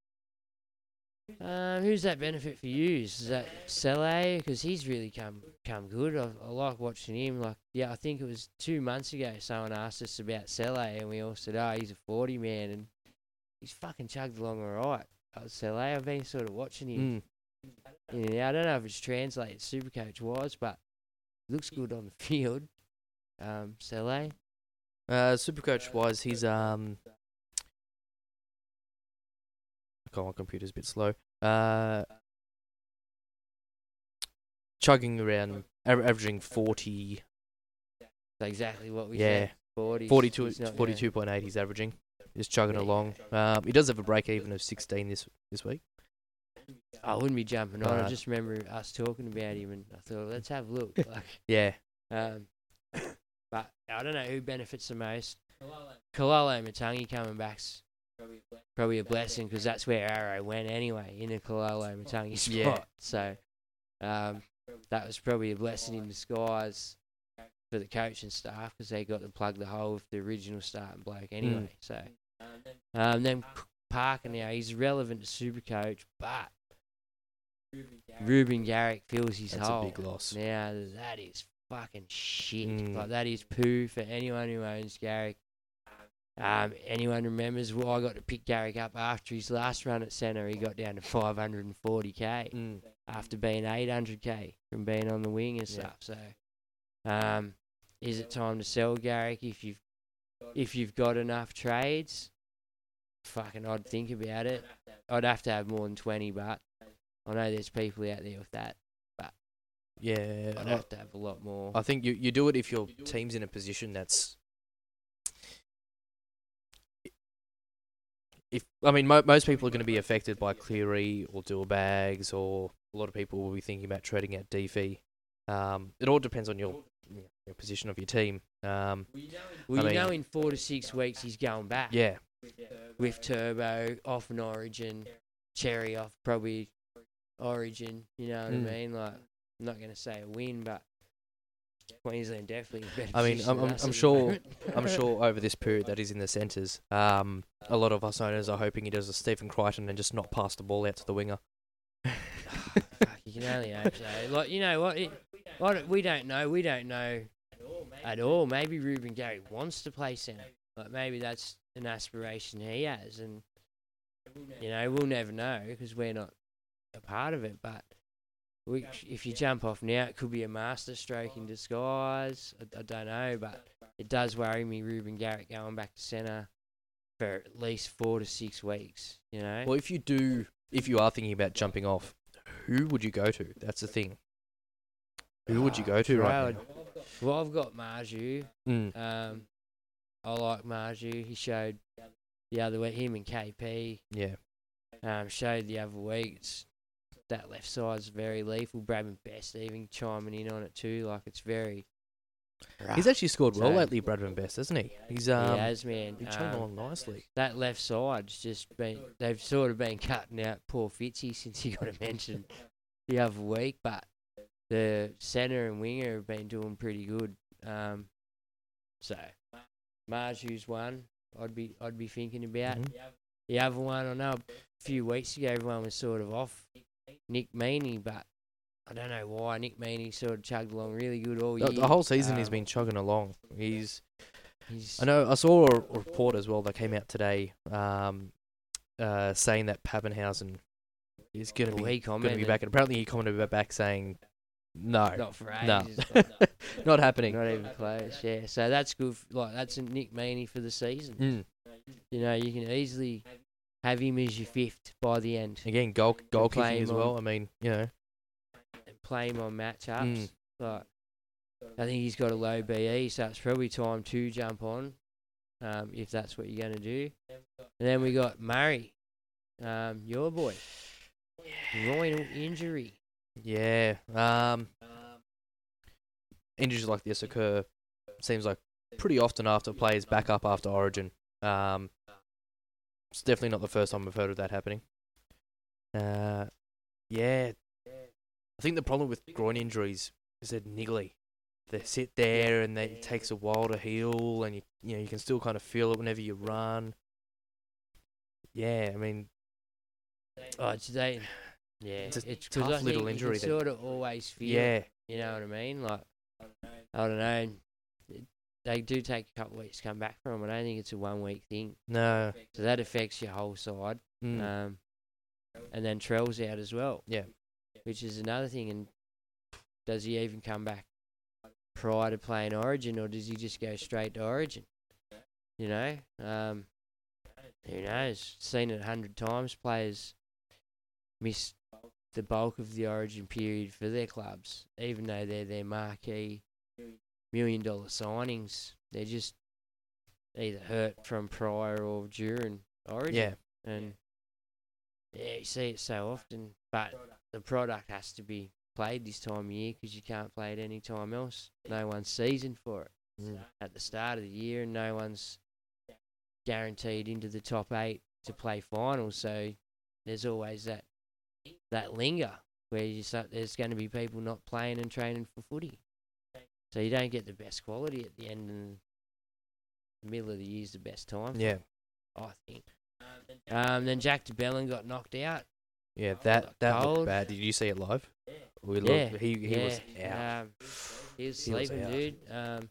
Um, who's that benefit for you? Is that Sele? Because he's really come come good. I, I like watching him. Like, yeah, I think it was two months ago someone asked us about Sele, and we all said, "Oh, he's a forty man," and he's fucking chugged along all right. Oh, Sele, I've been sort of watching him. Mm. Yeah, I don't know if it's translated Supercoach wise, but looks good on the field. Um, Sele. Uh, Supercoach wise, he's um. My computer's a bit slow. Uh, chugging around, aver- averaging 40, exactly what we Yeah. said. 40. 42, He's not 42.8 he's averaging. Just chugging Yeah. along. Um, he does have a break even of 16 this this week. I wouldn't be jumping on. I just remember us talking about him, and I thought, let's have a look. Like, Yeah. um, but I don't know who benefits the most. Kalalo Matangi coming back's probably a blessing because that's where Arrow went anyway in the Kalalo Matangi spot. Yeah. So um, that was probably a blessing in disguise for the coach and staff because they got to plug the hole with the original starting bloke anyway. So um, then K- Parker now he's relevant to Supercoach, but Reuben Garrick fills his That's hole. That's a big loss. Now that is fucking shit. Mm. Like that is poo for anyone who owns Garrick. Um, anyone remembers? Well, I got to pick Garrick up after his last run at centre. He got down to 540k Mm. after being 800k from being on the wing and Yeah. stuff. So, um, is it time to sell Garrick if you've if you've got enough trades? Fucking, I'd think about it. I'd have to have more than 20, but I know there's people out there with that. But yeah. I'd have to have a lot more. I think you, you do it if your team's in a position that's. If I mean, mo- most people are going to be affected by Cleary or Dylbags, or a lot of people will be thinking about trading out DFE. Um, it all depends on your your position of your team. Um, Well, I you know, in four to six weeks he's going back. yeah, With Turbo off an Origin, Cherry off probably Origin. You know what Mm. I mean? Like, I'm not going to say a win, but Queensland definitely. I mean, I'm- I'm- I'm sure- I'm sure over this period that he's in the centres, um, a lot of us owners are hoping he does a Stephen Crichton and just not pass the ball out to the winger. Fuck, you can only hope so. Like, you know what? It, don't- we don't know. We don't know at all. Maybe Reuben Garrick wants to play centre. Like, maybe that's an aspiration he has, and you know, we'll never know because we're not a part of it. But we, if you jump off now, it could be a master stroke in disguise. I, I don't know, but it does worry me. Reuben Garrick going back to centre for at least four to six weeks. You know. Well, if you do, if you are thinking about jumping off, who would you go to? That's the thing. Who would you go to right Bro, Well, I've got Marzhew. Mm. Um, I like Marzhew. He showed the other week, him and KP Yeah. um, showed the other week. It's, that left side's very lethal. Bradman Best even chiming in on it too. Like it's very. He's actually scored well So- lately, Bradman Best, hasn't he? He's um, he has, man. he's chugging Um, along nicely. that left side's just been they've sort of been cutting out poor Fitzy since he got a mention the other week, but the centre and winger have been doing pretty good. Um, so Marzhew's one I'd be I'd be thinking about. Mhm. The other one I know a few weeks ago everyone was sort of off Nick Meaney, but I don't know why Nick Meaney sort of chugged along really good all year. The, the whole season he's been chugging along. He's he's I know I saw a report as well that came out today, um, uh, saying that Papenhuyzen is going to be going to be back, and apparently he commented back saying, "No, not for no, ages. not happening." Not even close. Yeah, so that's good. f- Like that's a Nick Meaney for the season. Mm. You know, you can easily have him as your fifth by the end Again, goal goal kicking as him well. on- I mean, you know, and play him on matchups. Mm. But I think he's got a low BE, so it's probably time to jump on, um, if that's what you're going to do. And then we got Murray, um, your boy, groinal injury. yeah. Um, injuries like this occur seems like pretty often after players back up after Origin. Um, it's definitely not the first time I've heard of that happening. Uh, yeah, I think the problem with groin injuries is they're niggly. They sit there and they, it takes a while to heal, and you you know you can still kind of feel it whenever you run. Yeah, I mean, Oh, it's they. Yeah, It's a it's tough little you injury You Sort of always feel. yeah, You know what I mean? Like, I don't know. They do take a couple of weeks to come back from. I don't think it's a one week thing. no, So that affects your whole side. mm, Um, and then Trell's out as well. Yeah. Which is another thing. And does he even come back prior to playing Origin, or does he just go straight to Origin? You know, um, who knows? Seen it a hundred times. Players miss the bulk of the Origin period for their clubs, even though they're their marquee million dollar signings. They're just either hurt from prior or during Origin yeah, and yeah, you see it so often. But the product has to be played this time of year because you can't play it any time else. No one's seasoned for it mm, at the start of the year, and no one's guaranteed into the top eight to play finals. So there's always that that linger where you start, there's going to be people not playing and training for footy. So you don't get the best quality at the end, and the middle of the year's the best time. yeah, I think. Um, then Jack de Belin got knocked out. yeah. That that looked bad. Did you see it live? We Yeah, looked, he he yeah. was out. Um, he was He was sleeping, dude. Um,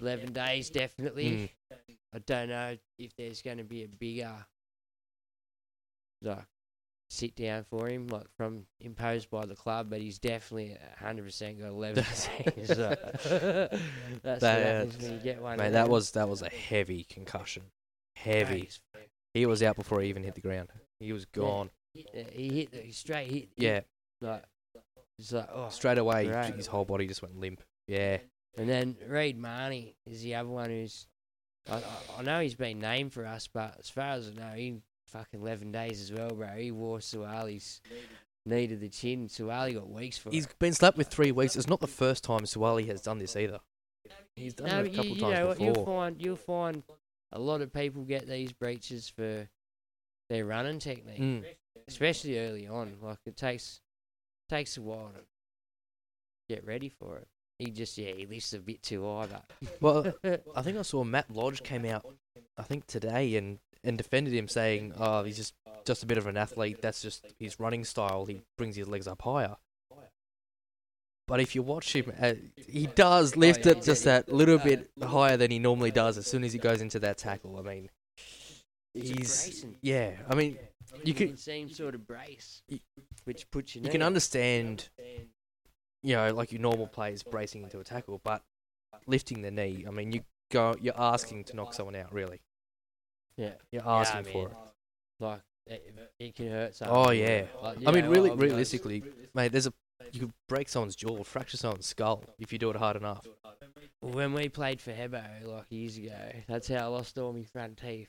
Eleven days, definitely. Mm. I don't know if there's going to be a bigger like sit down for him, like from imposed by the club, but he's definitely hundred percent got eleven days. So that's what That- happens when you get one. Mate, that was that was a heavy concussion. Heavy. He was out before he even hit the ground. He was gone. Yeah, he hit the he straight hit. Yeah, like it's like oh. straight away, Right. his whole body just went limp. Yeah, And then Reed Mahoney is the other one who's. I, I, I know he's been named for us, but as far as I know, he fucking 11 days as well, bro. He wore Suwali's knee to the chin. Suwali got weeks for he's it. been slapped with three weeks. It's not the first time Suwali has done this either. He's done No, it a couple you times know what? You'll before. find, you'll find a lot of people get these breaches for their running technique, Mm. especially early on. Like, it takes takes a while to get ready for it. He just, yeah, he lifts a bit too high, but. Well, I think I saw Matt Lodge came out, I think today, and and defended him, saying, "Oh, he's just just a bit of an athlete. That's just his running style. He brings his legs up higher." But if you watch him, uh, he does lift it just that little bit higher than he normally does as soon as he goes into that tackle. I mean, he's yeah. I mean, you can seem sort of brace, which puts you. you can understand, you know, like your normal players bracing into a tackle, but lifting the knee. I mean, you go, you're asking to knock someone out, really. Yeah, You're Yeah, asking for it. like it, it can hurt. Oh yeah. Like, I mean, know, really, realistically, mate, there's a you could break someone's jaw, fracture someone's skull if you do it hard enough. when we played for Hebo like years ago, that's how I lost all my front teeth.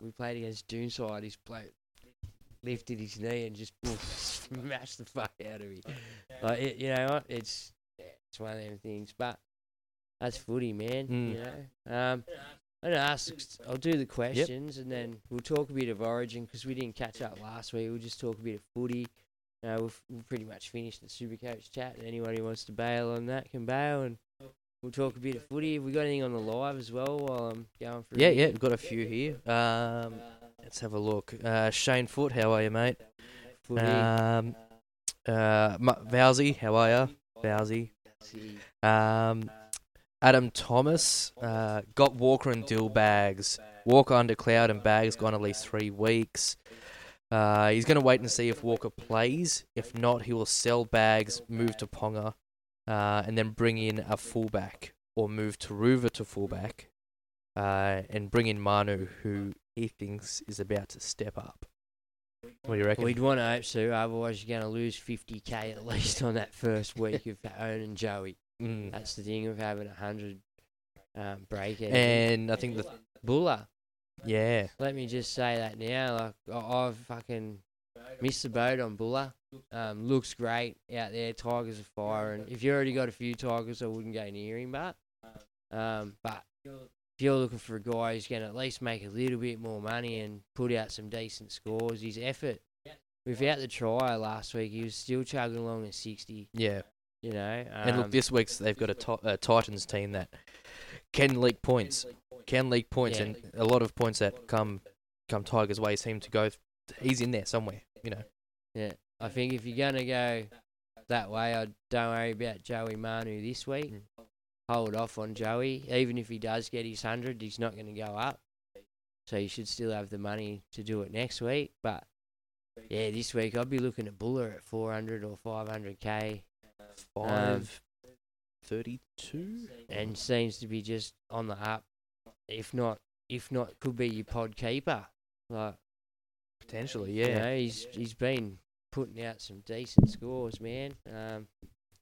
We played against Doonside. His bloke lifted his knee and just smashed the fuck out of me. Like it, you know what? It's it's one of them things. But that's footy, man. Mm. You know. Um, I'm gonna ask. I'll do the questions and then we'll talk a bit of Origin because we didn't catch up last week. We'll just talk a bit of footy. Uh, we've, we've pretty much finished the Supercoach chat. And anyone who wants to bail on that can bail, and we'll talk a bit of footy. Have we got anything on the live as well while I'm going through? Yeah, yeah, we've got a few here. Um, let's have a look. Uh, Shane Foot, how are you, mate? Footy. Um, uh, M- Vowsy, how are you? Vowsy. Um, Adam Thomas uh, got Walker and Dylbags. Walker under cloud and bags gone at least three weeks. Uh, he's going to wait and see if Walker plays. If not, he will sell bags, move to Ponga, uh, and then bring in a fullback or move Turuva to fullback, uh, and bring in Manu, who he thinks is about to step up. What do you reckon? We'd want to hope so, otherwise you're going to lose 50k at least on that first week of owning Joey. Mm. That's the thing of having a hundred um, break even. And I think the Bula. yeah, Let me just say that now. Like I've fucking missed the boat on Bula. Um, looks great out there. Tigers are firing. If you already got a few Tigers, I wouldn't go near him. But um, but if you're looking for a guy who's going to at least make a little bit more money and put out some decent scores, his effort. Without the try last week, he was still chugging along at 60. yeah. You know, And look, um, this week's they've got a, Titans team that can leak points, can leak points, Yeah. and a lot of points that come come Tigers' way seem to go. He's in there somewhere, you know. Yeah, I think if you're gonna go that way, I don't worry about Joey Manu this week. Mm. Hold off on Joey, even if he does get his hundred, he's not gonna go up. So you should still have the money to do it next week. But yeah, this week I'd be looking at Bula at 400 or 500k, Five thirty-two. and seems to be just on the up. If not, if not, could be your pod keeper. Like potentially, You yeah. know, he's he's been putting out some decent scores, man. Um,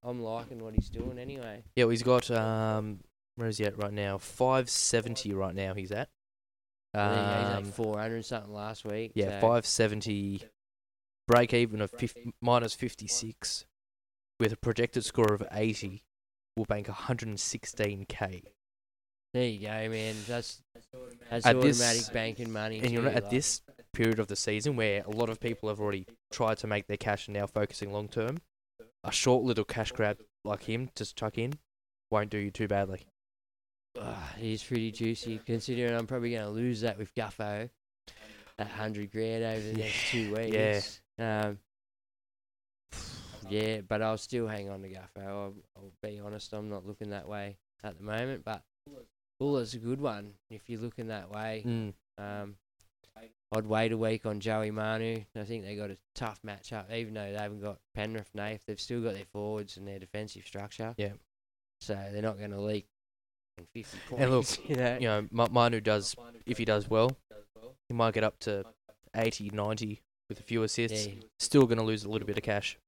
I'm liking what he's doing anyway. Yeah, well, he's got um, where is he at right now? Five seventy right now. He's at. I think he's Um, like 400 something last week. yeah, so- five seventy. Break even of 50, minus fifty six, with a projected score of eighty, will bank one hundred and sixteen k. There you go, man. That's that's At automatic this- banking money. And you know, at like- this period of the season where a lot of people have already tried to make their cash and now focusing long term, a short little cash grab like him to chuck in won't do you too badly. Ah, it is pretty juicy, considering I'm probably going to lose that with Guffo. That hundred grand over the next two Yeah. weeks. Um, yeah, but I'll still hang on to Guffo. I'll, I'll be honest, I'm not looking that way at the moment. But Bula's a good one if you're looking that way. Mm. Um, I'd wait a week on Joey Manu. I think they got a tough matchup, even though they haven't got Penrith Nath. They've still got their forwards and their defensive structure. Yeah. So they're not going to leak 50 points. And look, you know, you know, Ma- Manu does if he does well, he might get up to 80, 90 with a few assists. Yeah. Still going to lose a little bit of cash.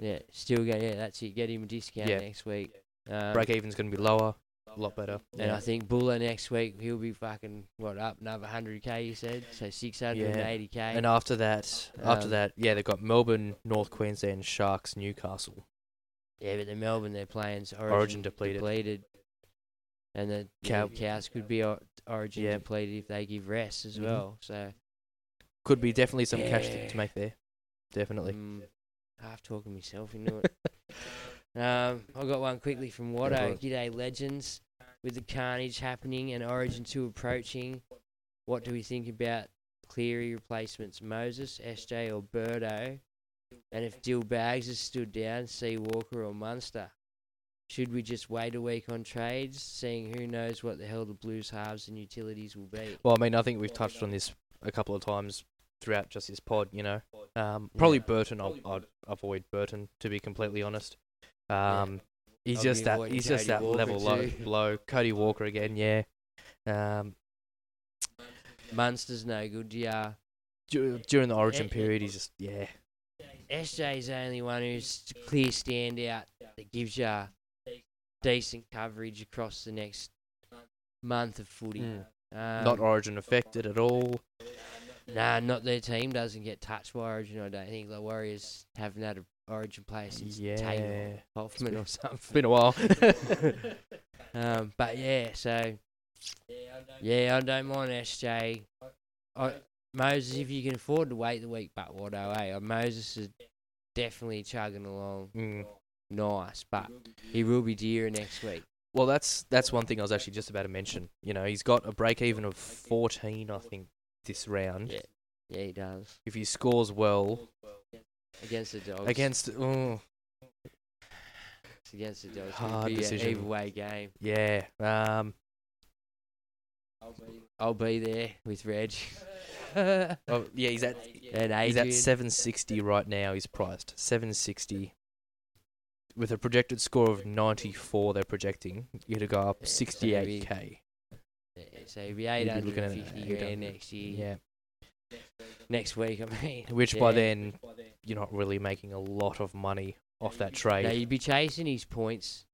yeah, still going. Yeah, that's it. Get him a discount Yeah. next week. Um, Break even's going to be lower. A lot better. And yeah. I think Bula next week he'll be fucking what up another hundred k. You said so six hundred and eighty k. And after that, after Um, that, yeah, they've got Melbourne, North Queensland, Sharks, Newcastle. Yeah, but the Melbourne they're playing origin, Origin depleted. depleted. And the Cow- Cow- Cows could be or- origin Yeah. depleted if they give rest as Mhm. well. So Could be definitely some cash to, to make there. Definitely. mm, half talking myself into it. um, I got one quickly from Watto. G'day legends. With the carnage happening and Origin two approaching, what do we think about Cleary replacements? Moses, SJ, or Birdo? And if Dylbags has stood down, see Walker or Munster. Should we just wait a week on trades, seeing who knows what the hell the Blues halves and utilities will be? Well, I mean, I think we've touched on this a couple of times throughout just this pod. You know, um, probably Yeah. Burton. I'll, I'd avoid Burton to be completely honest. Yeah. Um, he's I'll just that. He's just that Walker level low, low. Cody Walker again. Yeah. Um, Munster's no good, yeah. dur- during the Origin period, he's just yeah. SJ's the only one who's a clear standout that gives you decent coverage across the next month of footy. Mm. Um, Not Origin affected at all. Nah, not their team doesn't get touched by Origin. I don't think the Warriors haven't had an Origin player since Yeah. Taylor Hoffman or It's something. been a while. um, but yeah, so yeah, I don't mind SJ. I, Moses, if you can afford to wait the week, but what oh, eh? Moses is definitely chugging along Mm. nice, but he will be dearer next week. Well, that's that's one thing I was actually just about to mention. You know, he's got a break even of 14, I think, this round. Yeah, yeah, he does If he scores well against the Dogs. against, oh, It's against the Dogs, Hard be decision. an either way game. yeah, um, I'll be there with Reg. oh, yeah, he's at and he's at 760 right now. He's priced 760 with a projected score of 94. They're projecting you to go up 68k. Yeah, so he'll be You'd be looking at 850 800. grand next year. Yeah, Next week, I mean. which by then you're not really making a lot of money off that trade. Now you'd be chasing his points,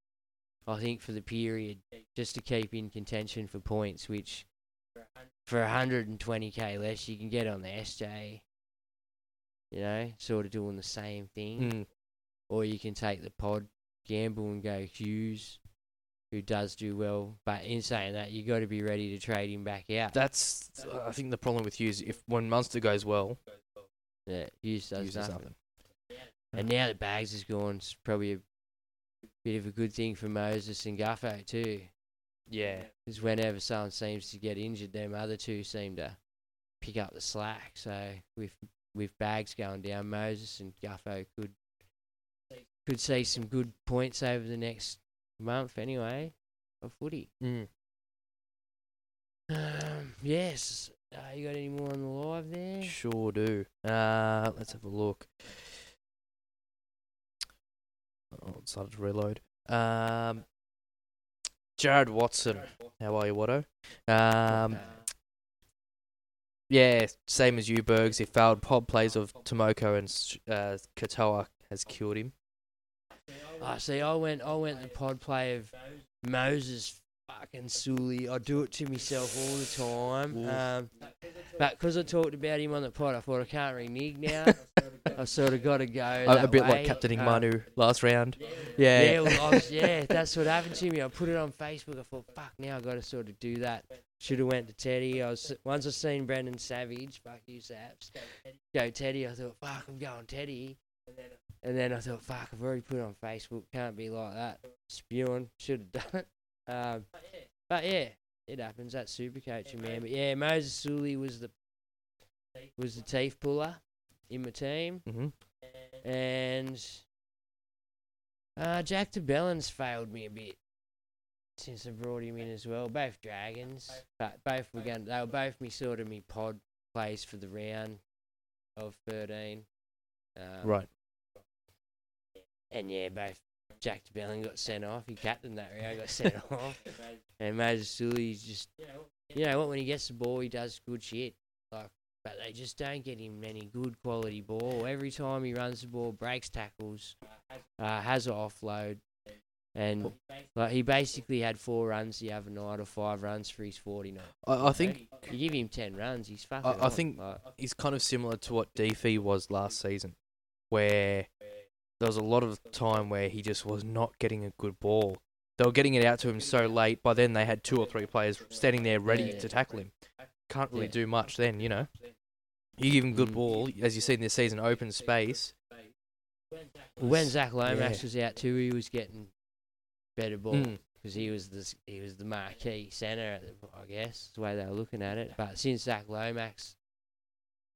I think, for the period, just to keep in contention for points, which for 120k less you can get on the SJ. You know, sort of doing the same thing. Mm. Or you can take the pod gamble and go Hughes, who does do well. But in saying that, you got to be ready to trade him back out. That's I think the problem with Hughes. If when Munster goes well, yeah, Hughes does Hughes nothing. nothing. And now that Bags is gone, it's probably a bit of a good thing for Moses and Guffo too. Yeah, Because whenever someone seems to get injured, them other two seem to pick up the slack. So with with Bags going down, Moses and Guffo could could see some good points over the next month anyway of footy. mm. Um, yes. Uh, you got any more on the live there? sure do. Uh, let's have a look. Oh, it started to reload. Um, Jared Watson, how are you, Watto? Um, yeah, same as you, Bergs. He failed pod plays of Tomoko and uh, Katoa has killed him. I see. I went. I went the pod play of Moses fucking Suli. I do it to myself all the time. Um, but because I talked about him on the pod, I thought I can't renege now. I sort of got to go. A, bit way. like captaining Um, Manu last round. Yeah. Yeah, well, was, yeah, that's what happened to me. I put it on Facebook. I thought, fuck, now I got to sort of do that. Should have went to Teddy. I was once I seen Brendan Savage, fuck you, Saps. Go Teddy. I thought, fuck, I'm going Teddy. And then I thought, fuck, I've already put it on Facebook. Can't be like that. Spewing. Should have done it. Um, but yeah, it happens. That's super coaching, man. But yeah, Moses Suli was the was the teeth puller in my team hmm and uh, Jack de Belin's failed me a bit since I brought him in as well. Both Dragons, but both were going. They were both me sort of me pod plays for the round of thirteen. Um, Right. And yeah, both Jack de Belin got sent off. He captained that round, got sent off. And Moses Suli's just, you know what? When he gets the ball, he does good shit. Like, but they just don't get him any good quality ball. Every time he runs the ball, breaks tackles, uh, has an offload, And like he basically had four runs the other night or five runs for his forty nine. I, I think You give him ten runs, he's fucking. I, I on, think like- he's kind of similar to what Deefy was last season, where there was a lot of time where he just was not getting a good ball. They were getting it out to him so late. By then, they had two or three players standing there ready Yeah. to tackle him. Can't really Yeah. do much then, you know. You give him good Mm. ball, as you've seen this season, open space. when Zach Lomax Yeah. was out too, he was getting better ball Mm. because he was the he was the marquee centre. I guess the way they were looking at it. But since Zach Lomax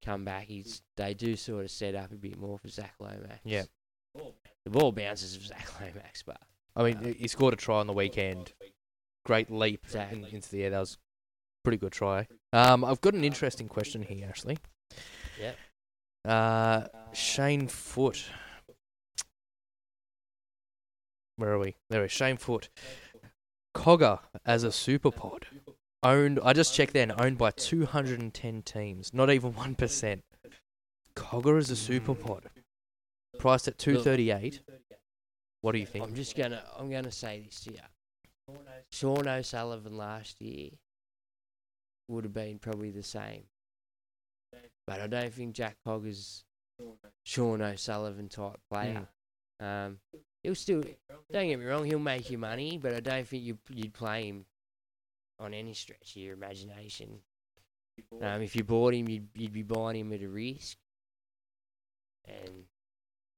come back, he's they do sort of set up a bit more for Zach Lomax. Yeah. The ball bounces exactly Max but I mean, he scored a try on the weekend. Great leap in, into the air. That was a pretty good try. Um, I've got an interesting question here, actually. Yep. Uh, Shane Foot. Where are we? There is Shane Foot. Cogger as a super pod. Owned, I just checked then, owned by 210 teams. Not even 1%. Cogger as a super pod. Priced at 238. What do you think? I'm just gonna I'm gonna say this to you. Sean O'Sullivan last year would have been probably the same, but I don't think Jack Cogger's Sean O'Sullivan type player. Um, he'll still don't get me wrong, he'll make you money, but I don't think you you'd play him on any stretch of your imagination. Um, if you bought him, you'd you'd be buying him at a risk, and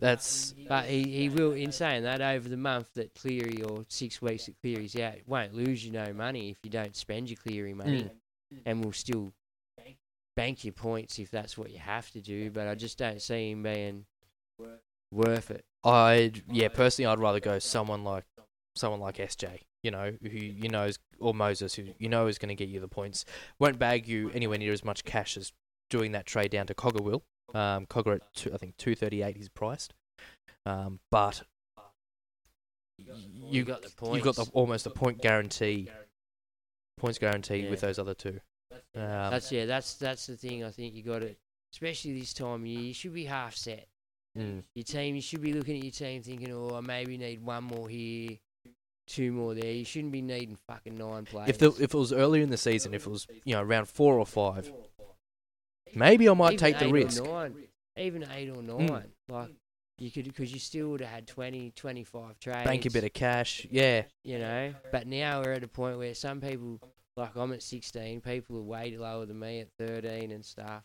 That's but he, he will, in saying that, over the month that Cleary or six weeks that Cleary's out, won't lose you no money if you don't spend your Cleary money, mm. and will still bank your points if that's what you have to do. But I just don't see him being worth it. I'd yeah, personally, I'd rather go someone like someone like SJ, you know, who you know is, or Moses, who you know is going to get you the points. Won't bag you anywhere near as much cash as doing that trade down to Cogger will. Um, Cogger at two, I think two thirty eight he's priced, um, but you got the You've got the almost a point guarantee, points guaranteed Yeah. with those other two. Um, that's yeah, that's that's the thing. I think you got it, especially this time of year, you should be half set. mm, Your team, you should be looking at your team thinking, oh, I maybe need one more here, two more there. You shouldn't be needing fucking nine players. if the, if it was earlier in the season, if it was you know around four or five, maybe I might Even take the risk. nine, even eight or nine, like you could, because you still would have had 20, 25 trades. Bank a bit of cash, yeah. you know. But now we're at a point where some people, like I'm at 16, people are way lower than me at 13 and stuff.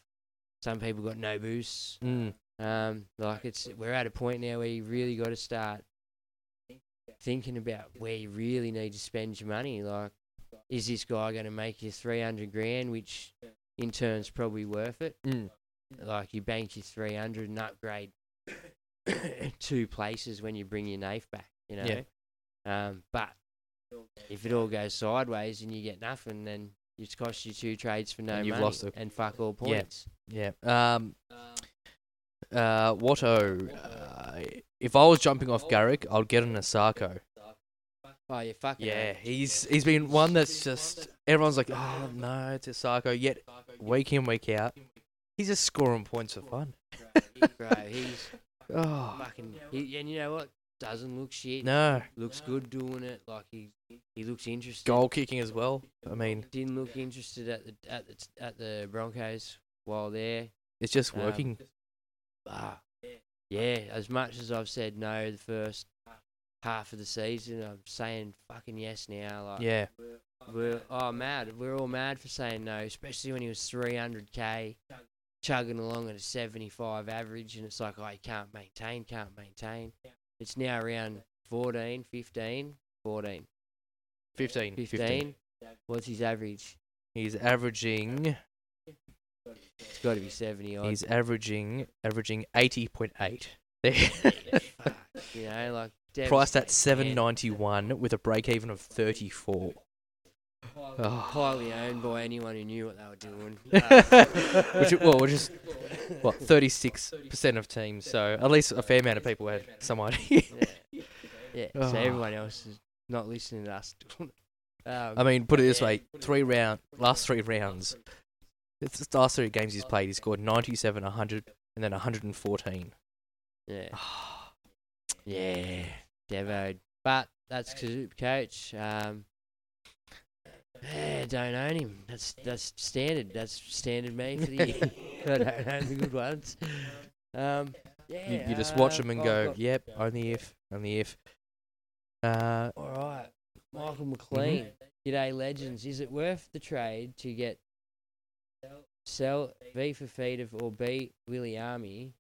Some people got no boosts. Mm. Um, like it's we're at a point now where you really got to start thinking about where you really need to spend your money. Like, is this guy going to make you 300 grand, which in turn's probably worth it? Mm. Like you bank your 300 and upgrade two places when you bring your Nath back, you know. Yeah. Um, but if it all goes sideways and you get nothing, then it's cost you two trades for no And you've money lost a- and fuck all Yeah. points. Yeah. Um. Uh. Watto. Uh, if I was jumping off Garrick, I'd get an Isaako. Oh, you fucking Yeah, he's he's been one that's just everyone's like, oh no, it's Isaako. Yet week in week out, he's just scoring points for fun. bro. He's Oh fucking. He, and you know what? Doesn't look shit. no, Looks good doing it. Like he he looks interested. goal kicking as well. I mean, Didn't look interested at the at the at the Broncos while there. it's just Um, working. Ah, yeah. As much as I've said no the first half of the season, I'm saying fucking yes now. Like yeah, we're oh mad. We're all mad for saying no, especially when he was 300k, chugging along at a 75 average, and it's like oh can't maintain, can't maintain. It's now around 14, 15, 14, 15, 15. 15. What's his average? He's averaging. It's got to be 70 odd. He's averaging averaging eighty point eight. There. Fuck, you know, like Priced at seven ninety one with a break even of thirty four. Oh. highly owned by anyone who knew what they were doing. Uh, which well, which is what thirty six percent of teams. So at least a fair amount of people had some idea. yeah, yeah. Oh. So everyone else is not listening to us. um, I mean, put it this yeah. way: three round, last three rounds, it's the last three games he's played. He scored ninety seven, hundred, and then hundred and fourteen. Yeah. Yeah. Devoed. but that's Super Coach. Um, yeah, don't own him. That's that's standard. That's standard me for the year. I don't own the good ones. Um, yeah, You, you just watch them and I've go, yep, only if, only if. Uh, All right, Michael McLean. G'day, legends. Is it worth the trade to get sell V for Feeder or B Willie Army,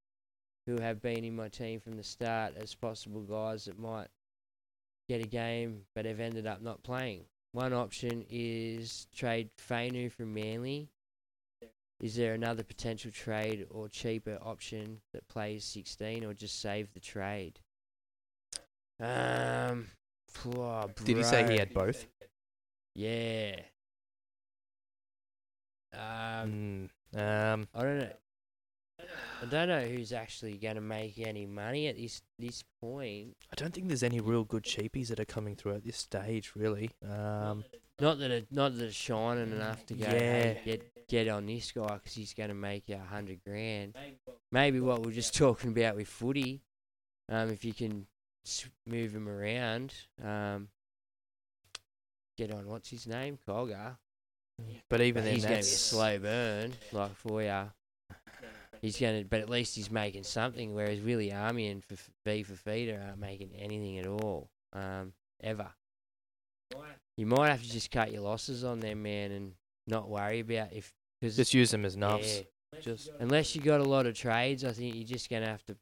who have been in my team from the start as possible guys that might get a game but have ended up not playing? One option is trade Fainu from Manly. Is there another potential trade or cheaper option that plays 16 or just save the trade? Um, oh, did he say he had both? Yeah. Um, Mm, um, I don't know. I don't know who's actually going to make any money at this this point. I don't think there's any real good cheapies that are coming through at this stage, really. Um, Not that it, not that it's shining enough to go. Yeah. Hey, get get on this guy because he's going to make you a hundred grand. Maybe what we're just talking about with footy. Um, if you can move him around. Um, get on. What's his name? Cogger. but even But then, he's going to be a slow burn, like for ya. He's going to, but at least he's making something. Whereas really, Army and for V for feeder aren't making anything at all, um, ever. You might have to just cut your losses on them, man, and not worry about if because just use them as nuffs. Just unless you got a lot of trades, I think you're just going to have to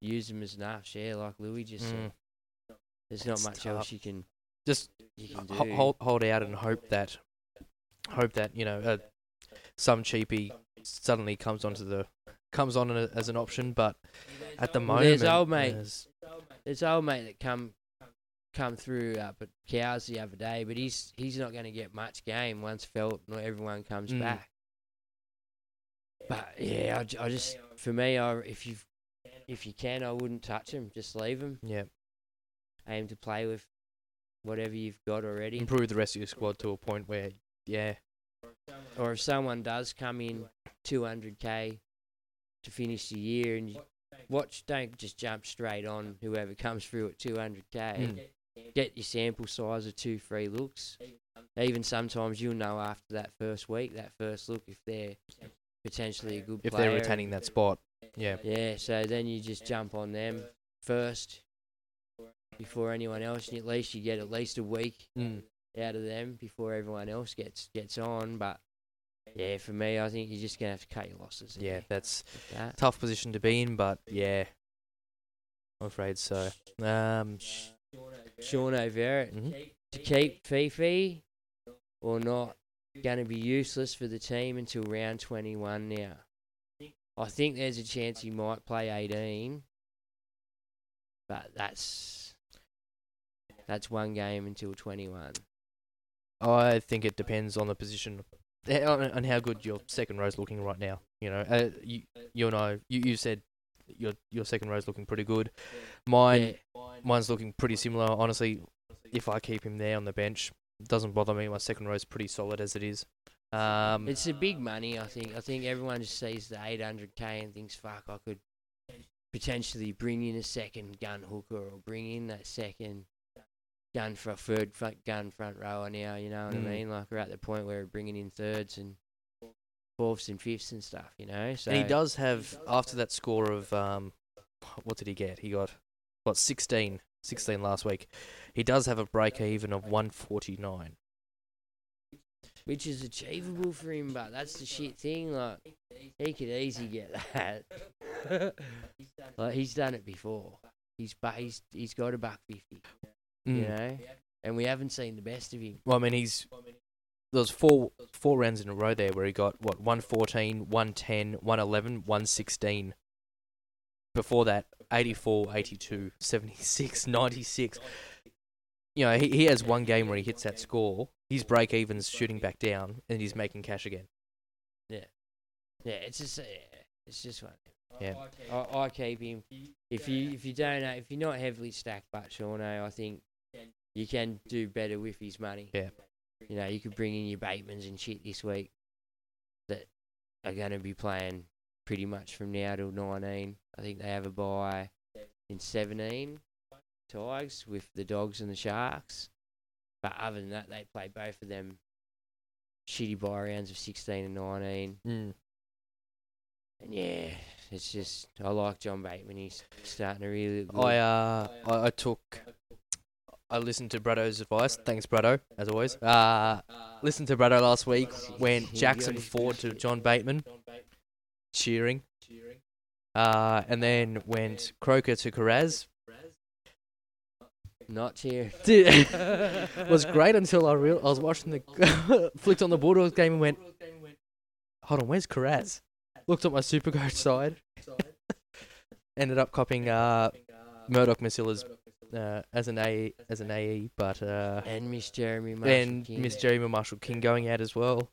use them as nuffs. Yeah, like Louis just Mm. said. There's not much tough. else you can just you can ho- hold hold out and hope that hope that you know uh, some cheapie suddenly comes onto the comes on a- as an option, but at the moment, there's old mate. there's- There's old mate that come come through up at Cows the other day, but he's he's not going to get much game once felt not everyone comes Mm. back. But yeah, I just for me, I if you if you can, I wouldn't touch him. Just leave him. yeah, Aim to play with whatever you've got already. improve the rest of your squad to a point where yeah, Or if someone does come in 200k to finish the year, and you watch, don't just jump straight on whoever comes through at 200k. Mm. Get your sample size of two, three looks. Even sometimes you'll know after that first week, that first look, if they're potentially a good if player. If they're retaining that spot, yeah, Yeah, so then you just jump on them first before anyone else, and at least you get at least a week mm. out of them before everyone else gets gets on. But yeah, for me, I think you're just gonna have to cut your losses. yeah, that's that. tough position to be in, but yeah, I'm afraid so. Um, Sean O'Verrett mhm. to keep Fifi or not going to be useless for the team until round 21 now. I think there's a chance he might play 18, but that's that's one game until 21. I think it depends on the position on, on how good your second row's looking right now. You know, uh, you you and I, you, you said your your second row's looking pretty good. Mine mine's looking pretty similar. Honestly, if I keep him there on the bench, it doesn't bother me. My second row's pretty solid as it is. Um, It's a big money, I think. I think everyone just sees the 800k and thinks, fuck, I could potentially bring in a second gun hooker or bring in that second gun for a third front gun front rower now, you know what Mm. I mean? Like, we're at the point where we're bringing in thirds and fourths and fifths and stuff, you know? So and he does have after that score of um, what did he get? He got what 16, 16 last week. He does have a break even of 149. Which is achievable for him, but that's the shit thing. Like, he could easily get that. like, he's done it before. He's, but he's, he's got a buck 50. You Mm. know. And we haven't seen the best of him. Well, I mean, he's there was four four rounds in a row there where he got what 114, 110, 111, 116. Before that, 84, 82, 76, 96. You know, he, he has one game where he hits that score. His break even's shooting back down, and he's making cash again. Yeah, yeah. It's just, yeah, it's just one. Yeah. I, I keep him. If you if you don't if you're not heavily stacked, but Shawnee, I think you can do better with his money. Yeah. You know, you could bring in your Batemans and shit this week that are going to be playing pretty much from now till 19. I think they have a buy in 17. Tigers with the Dogs and the Sharks. But other than that, they play both of them shitty bye rounds of 16 and 19. Mm. And yeah, it's just, I like John Bateman. He's starting to really look. I uh I, I took I listened to Braddo's advice. Thanks, Braddo, as always. Uh, listened to Braddo last week when Jackson Ford to John Bateman, cheering. Uh, and then went Croker to Carraz. Not cheer. Dude, was great until I real I was watching the flicked on the Bulldogs game and went, hold on, where's Carraz? Looked at my Supercoach side. Ended up copying uh, Murdoch Masilla's uh, as an A as an AE, but uh, And Miss Jeremy Marshall and King. Miss Jeremy Marshall King going out as well.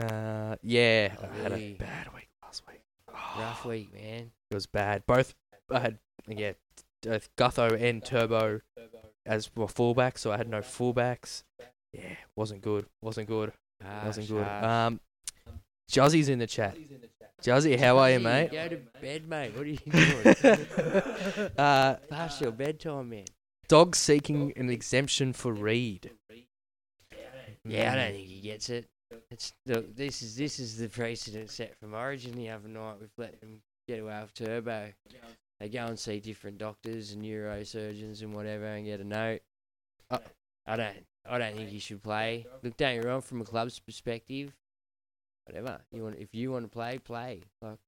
Uh, yeah, I had a bad week last week. Rough week, man. It was bad. Both I had yeah, Gutho and Turbo as were fullbacks, so I had no fullbacks. Yeah, wasn't good. Wasn't good. wasn't good. harsh. Um, Juzzy's in the chat. Juzzy, how are you, mate? Go to bed, mate. What are you doing? uh, Past your bedtime, man. dog seeking an exemption for Reed. Yeah, I don't think he gets it. It's look, this is this is the precedent set from Origin the other night. We've let them get away with Turbo. They go and see different doctors and neurosurgeons and whatever and get a note. Uh, I don't I don't think he should play. Look, don't get wrong. From a club's perspective, whatever you want. If you want to play, play. Like,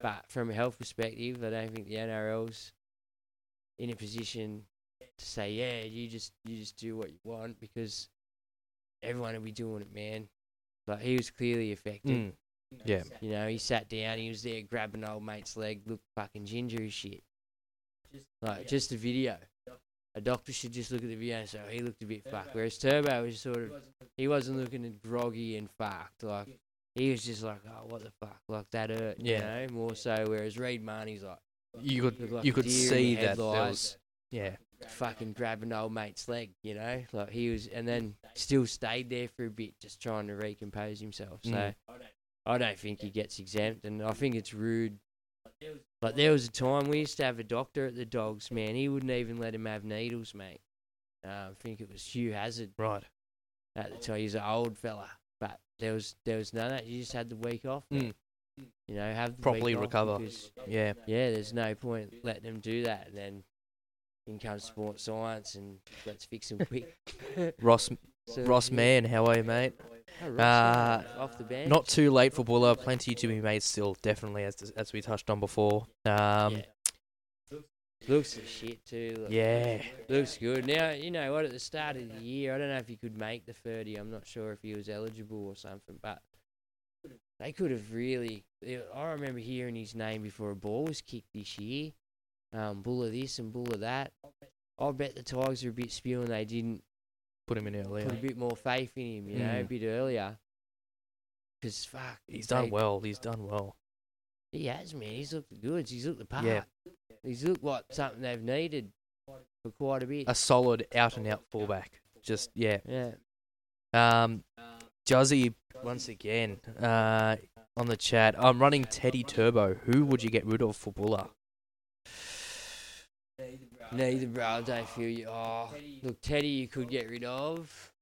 but from a health perspective, I don't think the NRL's in a position to say, yeah, you just you just do what you want because everyone will be doing it, man. Like he was clearly affected. Mm. Yeah. You know, he sat down, he was there grabbing old mate's leg, looked fucking ginger as shit. Like just a video. A doctor should just look at the video and say, oh, he looked a bit fucked. Whereas Turbo was sort of, he wasn't looking groggy and fucked. Like he was just like, oh, what the fuck, like that hurt. Yeah. You know, more so. Whereas Reed Mahoney's like, You could like you could see that there was yeah. fucking grabbing old mate's leg, you know? Like he was, and then still stayed there for a bit, just trying to recompose himself. So Mm. I don't think he gets exempt, and I think it's rude. Like there was a time we used to have a doctor at the dogs, man. He wouldn't even let him have needles, mate. Uh, I think it was Hugh Hazard Right. at the time. He's an old fella, but there was there was none of that. You just had the week off. Mm. You know, have Properly recover. Yeah. yeah, there's no point letting them do that. And then in comes sports science and let's fix them quick. Ross So, Ross yeah. Mann, how are you, mate? Oh, Ross, Uh, off the bench. Not too late for Bula. Plenty to be made still, definitely, as as we touched on before. Um, yeah. Looks the shit too. Look. yeah. Looks good. Now, you know what, at the start of the year, I don't know if he could make the 30. I'm not sure if he was eligible or something, but they could have really. I remember hearing his name before a ball was kicked this year. Um, Bula this and Bula that. I bet the Tigers are a bit spewing they didn't Put him in earlier. put a bit more faith in him, you know, a Mm. bit earlier. Because, fuck. He's done well. He's done well. He has, man. He's looked the goods. He's looked the part. Yeah. He's looked like something they've needed for quite a bit. A solid out and out fullback. Just yeah. yeah. Um, Juzzy once again uh, on the chat. I'm running Teddy Turbo. Who would you get rid of for Bula? Neither, bro. I don't feel you. Oh, look, Teddy, you could get rid of.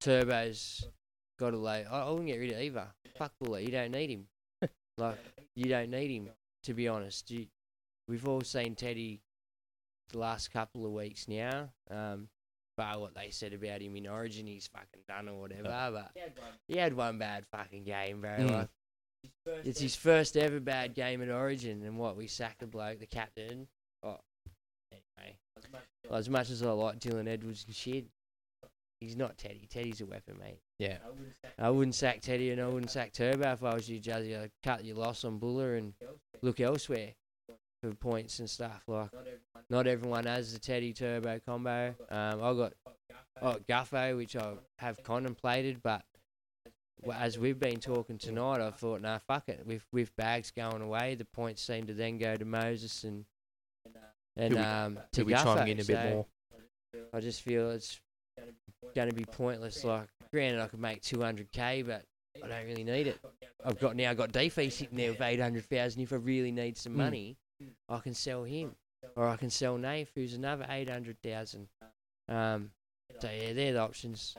Turbo's got to lay. I, I wouldn't get rid of either. Fuck Bula. You don't need him. like, you don't need him, to be honest. You, we've all seen Teddy the last couple of weeks now. Um, but what they said about him in Origin, he's fucking done or whatever. But he had one bad fucking game, bro. Mm. Like, it's his first ever bad game at Origin, and what we sacked the bloke, the captain. Oh, anyway, well, as much as I like Dylan Edwards and shit, he's not Teddy. Teddy's a weapon, mate. Yeah. I wouldn't sack Teddy, and I wouldn't sack Turbo if I was you, Juzzy. I'd cut your loss on Bula and look elsewhere for points and stuff. Like, not everyone has the Teddy Turbo combo. Um, I got oh, Gutho, which I have contemplated, but as we've been talking tonight, I thought, nah, fuck it. With with bags going away, the points seem to then go to Moses and and um to Who'll Gutho. in a bit So more. I just feel it's going to be pointless. Like, granted, I could make 200k, but I don't really need it. I've got now I've got Defee sitting there with 800,000. If I really need some Mm. money, I can sell him. or I can sell Nath, who's another eight hundred thousand. Um, so yeah, they're the options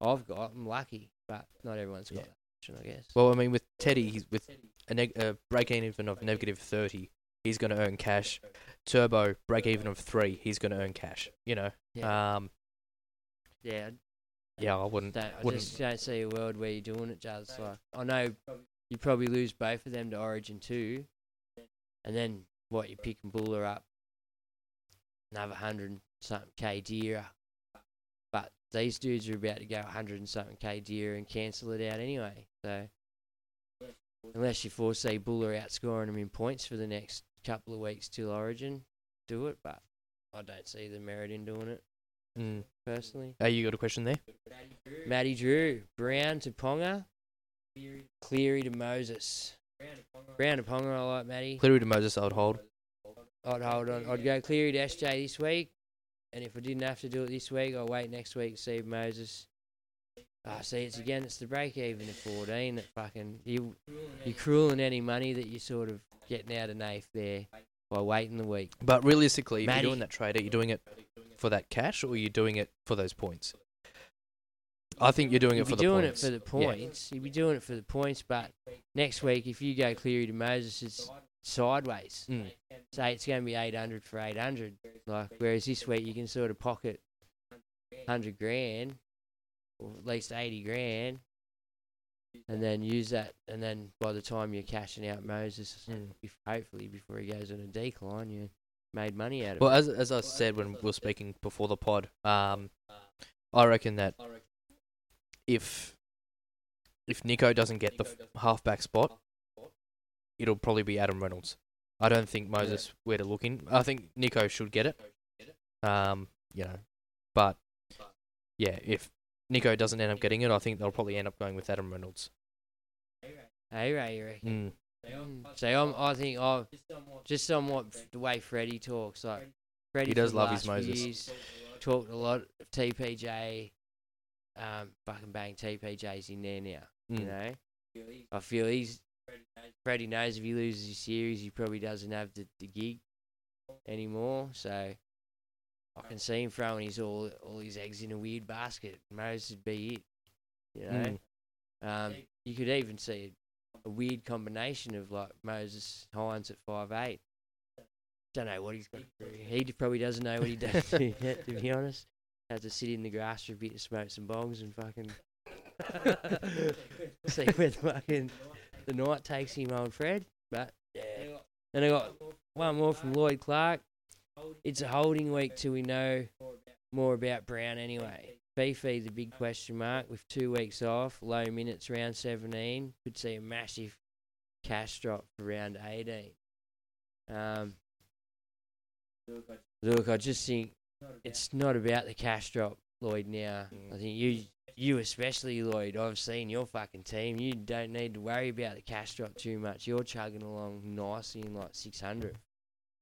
I've got. I'm lucky, but not everyone's got Yeah. that option, I guess. Well, I mean, with Teddy, he's with a, neg- a break even of negative 30, he's going to earn cash. Turbo, break even of 3, he's going to earn cash. You know? Yeah. Um, yeah, yeah, I wouldn't. I wouldn't just don't see a world where you're doing it, just like I know you probably lose both of them to Origin two, and then what you pick and Bula up another hundred and something k deer, but these dudes are about to go hundred and something k deer and cancel it out anyway. So unless you foresee Bula outscoring them in points for the next couple of weeks till Origin, do it. But I don't see the merit in doing it Mm. personally. Hey, you got a question there? Matty Drew, Brown to Ponga, Cleary to Moses. Brown to Ponga, I like Matty. Cleary to Moses, I would hold. I'd hold on. I'd go Cleary to SJ this week, and if I didn't have to do it this week, I'll wait next week to see Moses. Ah, see, it's again, it's the break even at 14 that fucking. You, you're crueling any money that you're sort of getting out of Nath there by waiting the week. But realistically, if you're doing that trade, are you doing it for that cash or are you doing it for those points? I think you're doing You'd it for be the doing points. it for the points. You'd be doing it for the points, but next week if you go Cleary to Moses, it's sideways. Mm. Say it's going to be eight hundred for eight hundred. Like whereas this week you can sort of pocket hundred grand, or at least eighty grand, and then use that. And then by the time you're cashing out Moses, Mm. hopefully before he goes on a decline, you made money out of Well, it. as as I said when we were speaking before the pod, um, I reckon that if if Nicho doesn't get the f- halfback spot, it'll probably be Adam Reynolds. I don't think Moses where to look in. I think Nicho should get it. Um, you know, but yeah, if Nicho doesn't end up getting it, I think they'll probably end up going with Adam Reynolds. Hey Ray, you reckon? Mm. Mm. So I'm, I think I just on what the way Freddie talks, like Freddie He does love his Moses. years talked a lot of TPJ, um, fucking bang TPJ's in there now. You Mm. know, I feel he's Freddie knows if he loses his series, he probably doesn't have the, the gig anymore. So I can see him throwing his all all his eggs in a weird basket. Moses would be it. You know. Mm. Um, you could even see a, a weird combination of like Moses Hynes at five eight. Don't know what he's got to do. He probably doesn't know what he does do to be honest. Has to sit in the grass for a bit to smoke some bongs and fucking see where the fucking the night takes him, old Fred. But yeah. Then I got one more from Lloyd Clark. It's a holding week till we know more about Brown anyway. Beefy, the big question mark, with two weeks off, low minutes round 17, could see a massive cash drop for round 18. Um, look, I just think it's not about the cash drop, Lloyd, now. I think you, you especially, Lloyd, I've seen your fucking team. You don't need to worry about the cash drop too much. You're chugging along nicely in like 600.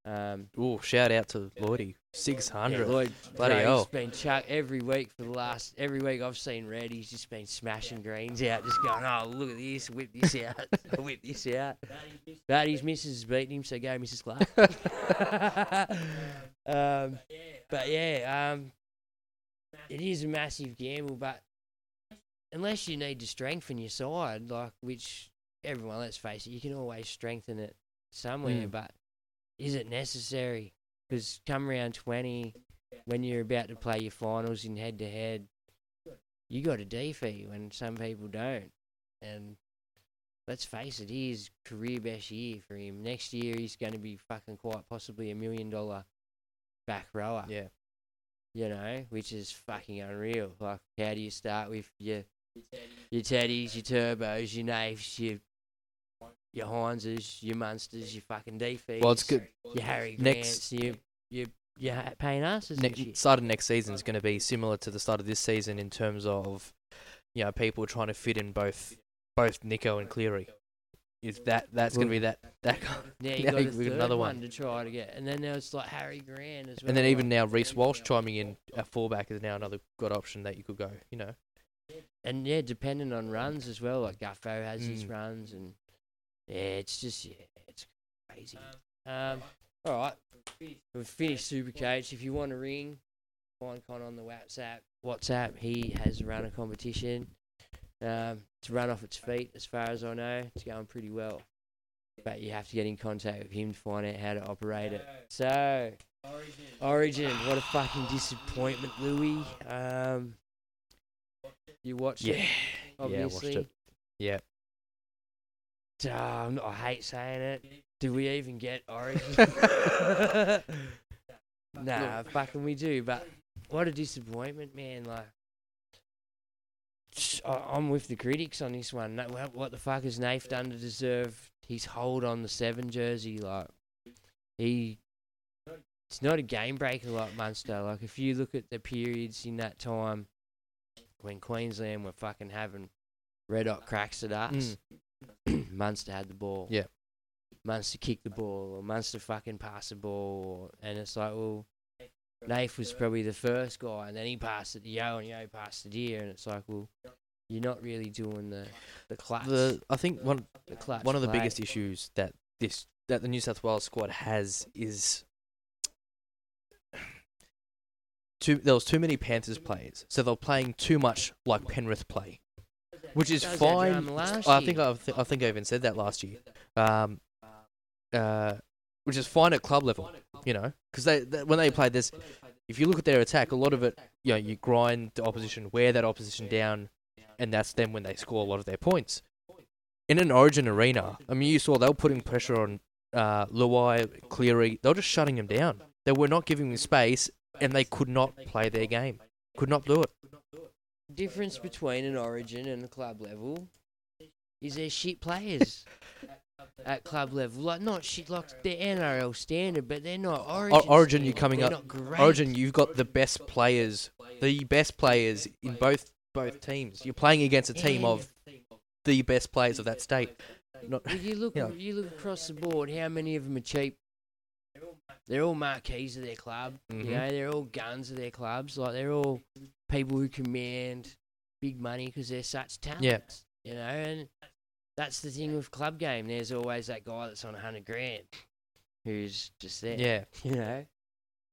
Um, Ooh, shout out to Lloydie. 600. yeah, Lloyd, Bloody bro, hell. He's been chuck every week for the last every week I've seen Red. He's just been smashing greens out, just going, "Oh, look at this, whip this out, whip this out." But his missus has beaten him, so go, Mrs. Clark. um, but yeah, um, it is a massive gamble, but unless you need to strengthen your side, like which everyone, let's face it, you can always strengthen it somewhere, Mm. but is it necessary? Because come round 20, when you're about to play your finals in head to head, you got a defeat when some people don't. And let's face it, he is career best year for him. Next year, he's going to be fucking quite possibly a million dollar back rower. Yeah. You know, which is fucking unreal. Like, how do you start with your your teddies, your turbos, your naves, your your Hyneses, your Munsters, your fucking defeats. Well, it's good. Your Harry Next- Grants, your your your ha- Payne Haases next shit. start of next season is going to be similar to the start of this season in terms of you know people trying to fit in both both Nicho and Cleary. Is that that's going to be that that guy. Yeah, you now got a we've third another one. one. to try to get, and then there was like Harry Grant as well. And then even like- now Reece Walsh chiming in at fullback is now another good option that you could go. You know. and yeah, depending on runs as well. Like Gutho has his Mm. runs, and yeah, it's just yeah, it's crazy. Um, all right, we've we've finished Supercoach. If you want to ring, find Con on the WhatsApp. WhatsApp. He has run a competition. Um, it's run off its feet, as far as I know. It's going pretty well. But you have to get in contact with him to find out how to operate it. So, Origin, what a fucking disappointment, Louis. Um, you watched Yeah. it, Yeah, I watched it. Yeah. Um, I hate saying it. Do we even get Origin? nah, fucking we do. But what a disappointment, man! Like, I'm with the critics on this one. What- What the fuck has Nath done to deserve his hold on the seven jersey? Like, he. It's not a game breaker like Munster. Like, if you look at the periods in that time when Queensland were fucking having red hot cracks at us, mm. Munster had the ball. Yeah. Munster kicked the ball, or Munster fucking passed the ball, and it's like, well, Nath was probably the first guy, and then he passed it to Yeo, and Yeo passed it here, and it's like, well, you're not really doing the the clutch. The I think one the clutch one of the play. biggest issues that this that the New South Wales squad has is too there was too many Panthers players, so they're playing too much like Penrith play, which is That was our fine. I think I, th- I think I even said that last year, um, uh, which is fine at club level, you know, because they, they when they play this, if you look at their attack, a lot of it, you know, you grind the opposition, wear that opposition down, and that's then when they score a lot of their points. In an Origin arena, I mean, you saw they were putting pressure on uh, Luai, Cleary. They were just shutting him down. They were not giving him space, and they could not play their game. Could not do it. difference between an Origin and a club level is they're shit players at club level. Like not shit like they're NRL standard, but they're not Origin. Or- Origin, you're coming They're up. Origin, you've got the best players, the best players in both both teams. You're playing against a team of the best players of that state. Not, Well, you look, Yeah. you look across the board. How many of them are cheap? They're all marquees of their club. Mhm. You know, they're all guns of their clubs. Like they're all people who command big money because they're such talents. Yeah. You know, and that's the thing with club game. There's always that guy that's on a hundred grand, who's just there. Yeah. You know,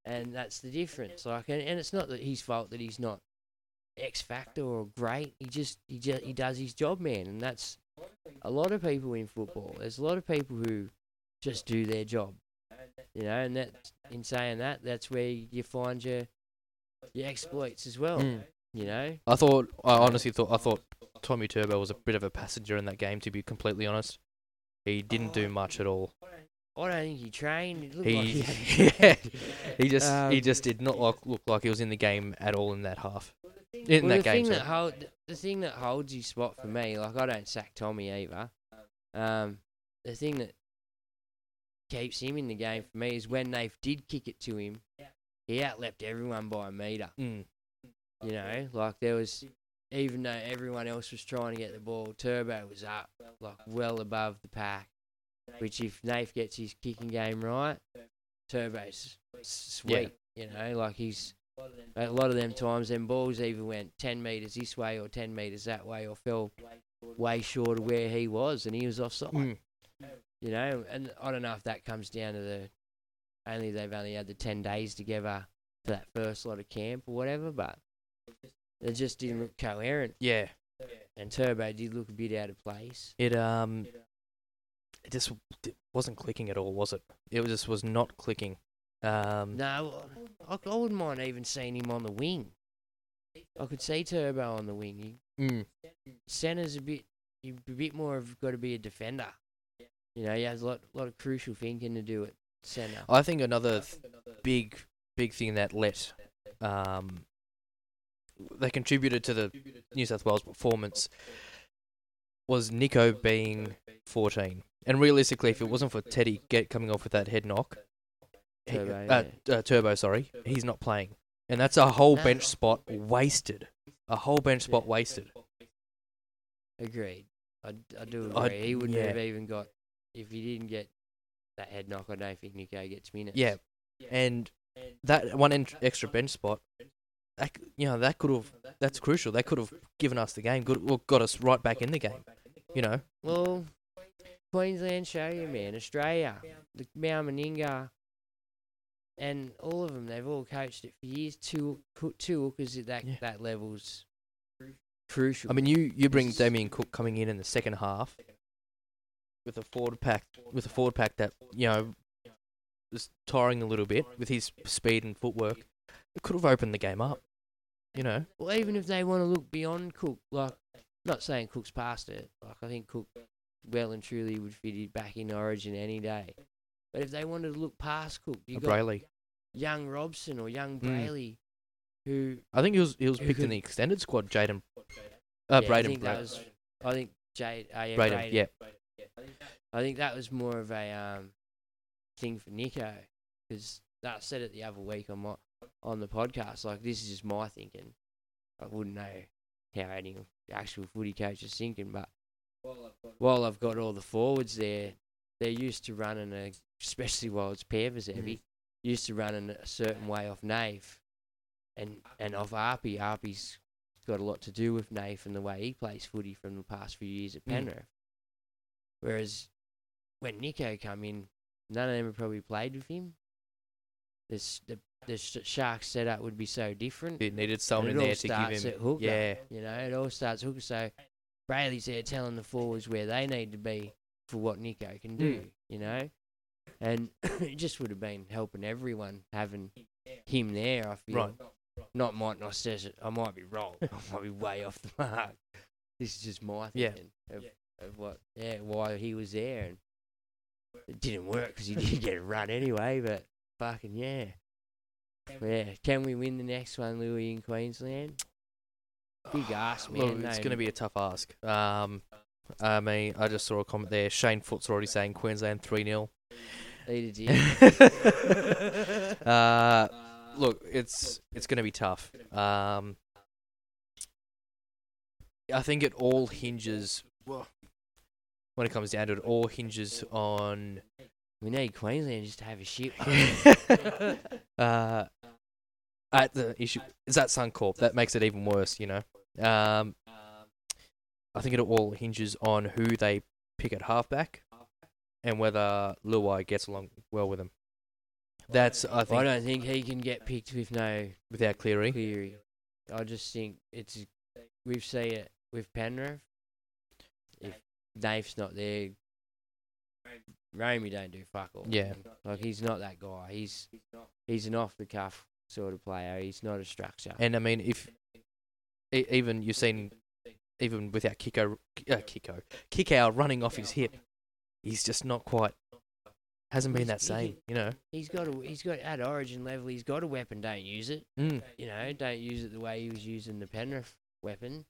and that's the difference. Like, and, and it's not that his fault that he's not X factor or great. He just he just he does his job, man, and that's a lot of people in football. There's a lot of people who just do their job, you know, and that in saying that, that's where you find your your exploits as well. Mm. You know, I thought, I honestly thought, I thought Tommy Turbo was a bit of a passenger in that game. To be completely honest, he didn't do much at all. I don't think he trained. It He, like he yeah, he just he Um, just did not look, look like he was in the game at all in that half. In well, that the game, thing sorry. that hold, the thing that holds his spot for me, like I don't sack Tommy either. Um, the thing that keeps him in the game for me is when they did kick it to him, he outleapt everyone by a meter. Mm. You know, like there was, even though everyone else was trying to get the ball, Turbo was up, like well above the pack. Which, if Nath gets his kicking game right, Turbo's s- Yeah. sweet. You know, like he's a lot of them times, them balls either went ten meters this way or ten meters that way, or fell way short of where he was, and he was offside. Mm. You know, and I don't know if that comes down to the only they've only had the ten days together for that first lot of camp or whatever, but they just didn't look coherent. Yeah, And Turbo did look a bit out of place. it um, it just it wasn't clicking at all, was it? It just was not clicking. Um, No, I, I wouldn't mind even seeing him on the wing. I could see Turbo on the wing. He, mm, center's a bit, a bit more of got to be a defender. You know, he has a lot, lot of crucial thinking to do at center. I think another th- big big thing that let um, they contributed to the New South Wales performance was Nicho being 14. And realistically, if it wasn't for Teddy get coming off with that head knock, he- Turbo, uh, uh, Turbo, sorry, he's not playing, and that's a whole bench spot wasted. A whole bench spot wasted. Agreed. I, I do I- agree. he wouldn't yeah. have even got if he didn't get that head knock. I don't think Nicho gets minutes. Yeah, and that one extra bench spot, that, you know, that could have that's crucial. That could have given us the game. Good, well, got us right back in the game. You know, Well, Queensland show you, man. Australia, the Mal Meninga, and all of them, they've all coached it for years. Two two hookers at that Yeah. that level's crucial. I mean, you you bring Damien Cook coming in in the second half with a forward pack with a forward pack that you know was tiring a little bit with his speed and footwork. It could have opened the game up. You know, Well, even if they want to look beyond Cook, like not saying Cook's past it, like I think Cook well and truly would fit back in Origin any day. But if they wanted to look past Cook, you a got Brailey. young Robson or young Mm. Brailey, who I think he was he was Who picked in the extended squad. Jaden, uh, yeah, I Braden, think that was, I think Jade, uh, yeah, Braden, Braden. yeah. I think that was more of a um, thing for Nicho because that said it the other week on my on the podcast. Like this is just my thinking. I wouldn't know how any actual footy coach is thinking, but while I've got all the forwards there, they're used to running a, especially while it's Pevers heavy, used to running a certain way off Nath, and and off Arpy. Arpy's got a lot to do with Nath and the way he plays footy from the past few years at Mm. Penrith. Whereas when Nicho come in, none of them have probably played with him. This the the Sh- Sharks setup would be so different. It needed someone And in there to give starts him. at hooker. Yeah, You know, it all starts hooker. So Brailey's there telling the forwards where they need to be for what Nicho can do. Mm. You know, and it just would have been helping everyone having him there. I feel. Right. Not might not says it. I might be wrong. I might be way off the mark. This is just my Yeah. thinking of, of what, yeah, why he was there, and it didn't work because he didn't get a run anyway. But fucking yeah, yeah. Can we win the next one, Louis, in Queensland? Big ask, man. Well, it's no- going to be a tough ask. Um, I mean, I just saw a comment there. Shane Foot's already saying Queensland three 0 Eat a uh, look, it's it's going to be tough. Um, I think it all hinges. When it comes down to it, all hinges on. We need Queensland just to have a shit. uh, at the issue is that Suncorp that makes it even worse. You know, um, I think it all hinges on who they pick at halfback and whether Luai gets along well with them. That's I think. I don't think he can get picked with no without Cleary. Cleary. I just think it's we've seen it with Penrith. If Dave's not there, Ramey don't do fuck all. Yeah. like he's not that guy. He's he's an off the cuff sort of player. He's not a structure. And I mean, if e- even you've seen, even without Kiko, uh, Kiko, Kikau running off his hip, he's just not quite. Hasn't been that same, you know. He's got a he's got at Origin level. He's got a weapon. Don't use it. Mm. You know, don't use it the way he was using the Penrith weapon.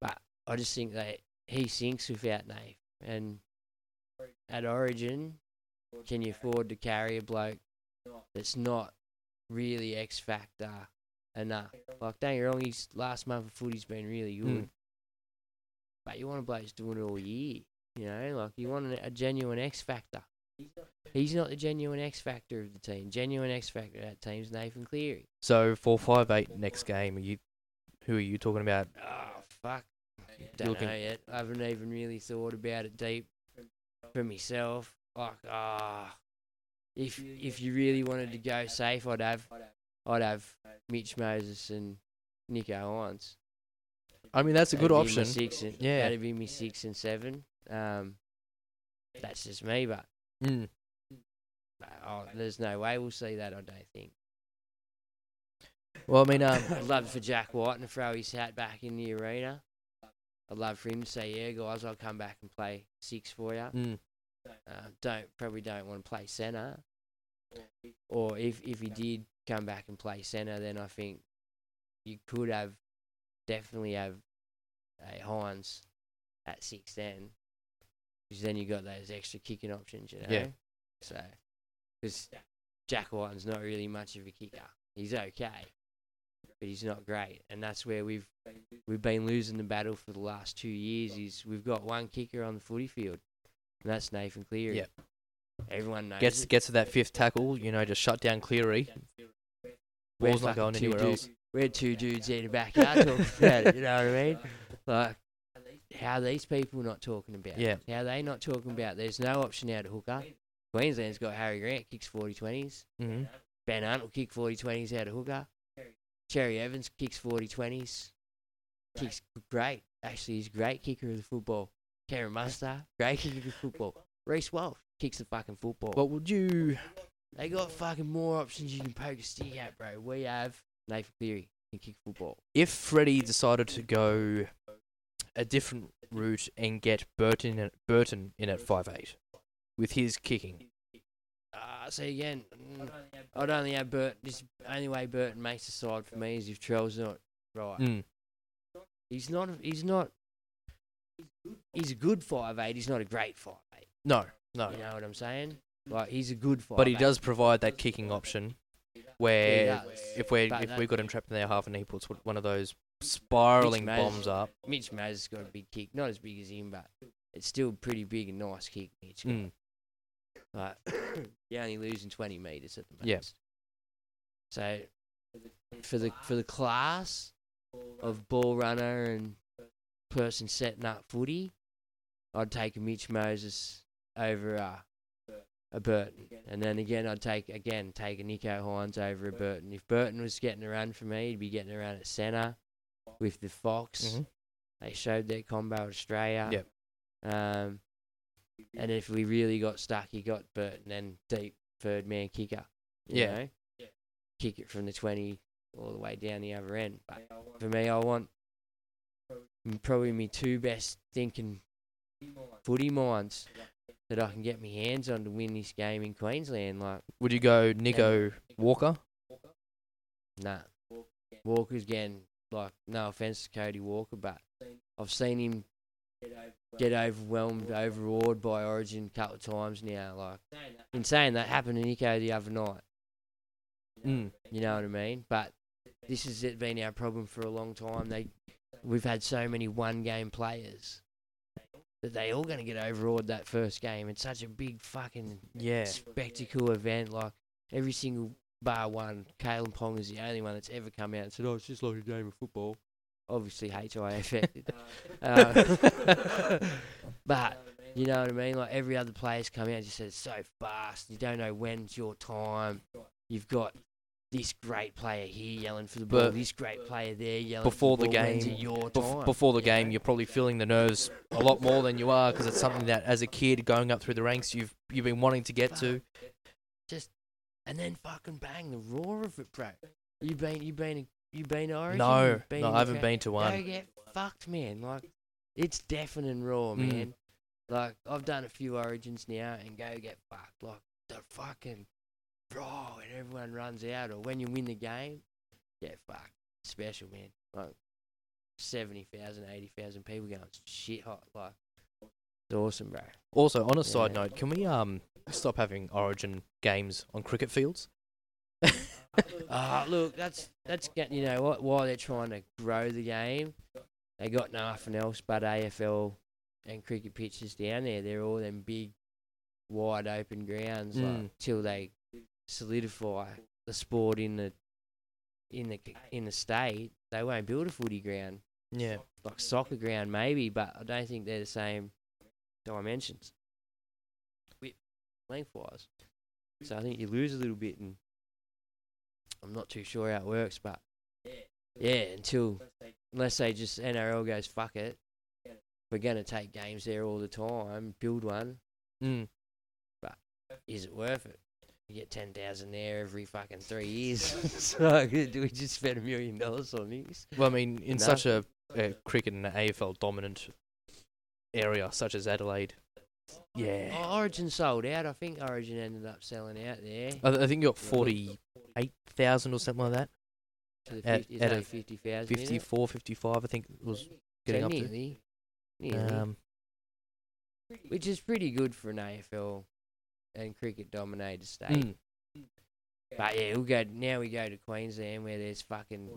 But I just think that he sinks without Nath. And at Origin, can you afford to carry a bloke that's not really X factor enough? Like, don't get me wrong, his last month of footy's been really good. Mm. But you want a bloke who's doing it all year. You know, like you want a, a genuine X factor. He's not the genuine X factor of the team. Genuine X factor of that team's Nathan Cleary. So for five eight next game, are you, who are you talking about? Oh fuck! Don't know yet. I haven't even really thought about it deep for myself. Like, ah, if if you really wanted to go safe, I'd have I'd have Mitch Moses and Nicho Hynes. I mean, that's a good That'd be option. Six and, Yeah. that'd be me six and seven. Um, that's just me, but Mm. oh, there's no way we'll see that. I don't think. Well, I mean, um, I'd love for Jack Wighton to throw his hat back in the arena. I'd love for him to say, "Yeah, guys, I'll come back and play six for you." mm, Uh, don't probably don't want to play centre. Or if if he did come back and play centre, then I think you could have definitely have a Hynes at six then, because then you got those extra kicking options, you know. Yeah. So, because Jack Wighton's not really much of a kicker. He's okay, but he's not great, and that's where we've we've been losing the battle for the last two years. Is we've got one kicker on the footy field, and that's Nathan Cleary. Yep. Everyone knows gets it. gets to that fifth tackle, you know, just shut down Cleary. We're Ball's not going anywhere dudes- else. We're two dudes in the backyard talking about it. You know what I mean? Like, how are these people not talking about? Yeah. it? How are they not talking about? There's no option out of hooker. Queensland's got Harry Grant kicks 40 20s. hmm Ben Hunt will kick 40 20s out of hooker. Cherry Evans kicks 40 20s. Kicks great. Actually, he's a great kicker of the football. Karen Muster, great kicker of the football. Reece Walsh kicks the fucking football. What would you? They got fucking more options you can poke a stick at, bro. We have Nathan Cleary can kick football. If Freddie decided to go a different route and get Burton in, Burton in at five eight with his kicking, See again, mm, I'd only have Burton. This only way Burton makes the side for me is if Trell's not right. mm, He's not. He's not. He's a good five eight. He's not a great five eight. no, no, You know what I'm saying? Like he's a good five. but he does provide that kicking option where if we if we got him trapped in their half and he puts one of those spiraling Mitch Maz- bombs up. Mitch Maz has got a big kick, not as big as him, but it's still pretty big and nice kick. Mitch. Mm, Like you're only losing twenty meters at the most. Yeah. So for the for the class of ball runner and person setting up footy, I'd take a Mitch Moses over a a Burton, and then again I'd take again take a Nicho Hynes over a Burton. If Burton was getting a run for me, he'd be getting a run at centre with the Fox. mhm. They showed their combo at Australia. Yep. Um, and if we really got stuck, he got Burton and deep third man kicker. You Yeah. Know? Kick it from the 20 all the way down the other end. But for me, I want probably my two best thinking footy minds that I can get my hands on to win this game in Queensland. Like, Would you go Nicho Walker? nah. Walker's getting, like, no offense to Cody Walker, but I've seen him get overwhelmed, overawed by Origin a couple of times now. Like, insane that happened to Nicho the other night. Mm. You know what I mean? But this has been our problem for a long time. They, we've had so many one-game players that they all going to get overawed that first game. It's such a big fucking Yeah. spectacle event. Like every single bar one, Kalyn Ponga is the only one that's ever come out and said, "Oh, it's just like a game of football." Obviously, HIF. uh, but you know what I mean. Like every other player's come out and just said, "It's so fast. You don't know when's your time. You've got." This great player here yelling for the ball. But This great player there yelling Before for the the ball. Game, bef- time? before the game, know? you're probably feeling the nerves a lot more than you are because it's something that, as a kid, going up through the ranks, you've you've been wanting to get to. just and then fucking bang the roar of it, bro. You've been you've been you been to Origin? No, been no, I haven't been to one. Go get fucked, man. Like it's deafening raw, Mm. man. Like I've done a few Origins now and go get fucked. Like the fucking raw when everyone runs out or when you win the game, get fucked. Special, man. Like 70,000, 80,000 people going shit hot. Like it's awesome, bro. Also, on a side note, can we um stop having Origin games on cricket fields? Ah, look, that's that's get you know what why they're trying to grow the game. They got nothing else but AFL and cricket pitches down there. They're all them big, wide open grounds. Like, Mm. till they solidify the sport in the in the in the state, they won't build a footy ground Yeah. like soccer ground maybe, but I don't think they're the same dimensions, lengthwise. So I think you lose a little bit, and I'm not too sure how it works, but yeah, until unless they just NRL goes fuck it, we're gonna take games there all the time, build one. Mm. But is it worth it? You get ten thousand there every fucking three years. so do we just spend a million dollars on this? Well, I mean, in No. such a, a cricket and AFL dominant area such as Adelaide, yeah. Oh, Origin sold out. I think Origin ended up selling out there. I, I think you got forty-eight thousand or something like that. To the At- 50, at 50,000. 54, 55, I think it was getting so up to. nearly, nearly, Um, which is pretty good for an AFL and cricket dominated state. mm, But yeah, we'll go now. We go to Queensland where there's fucking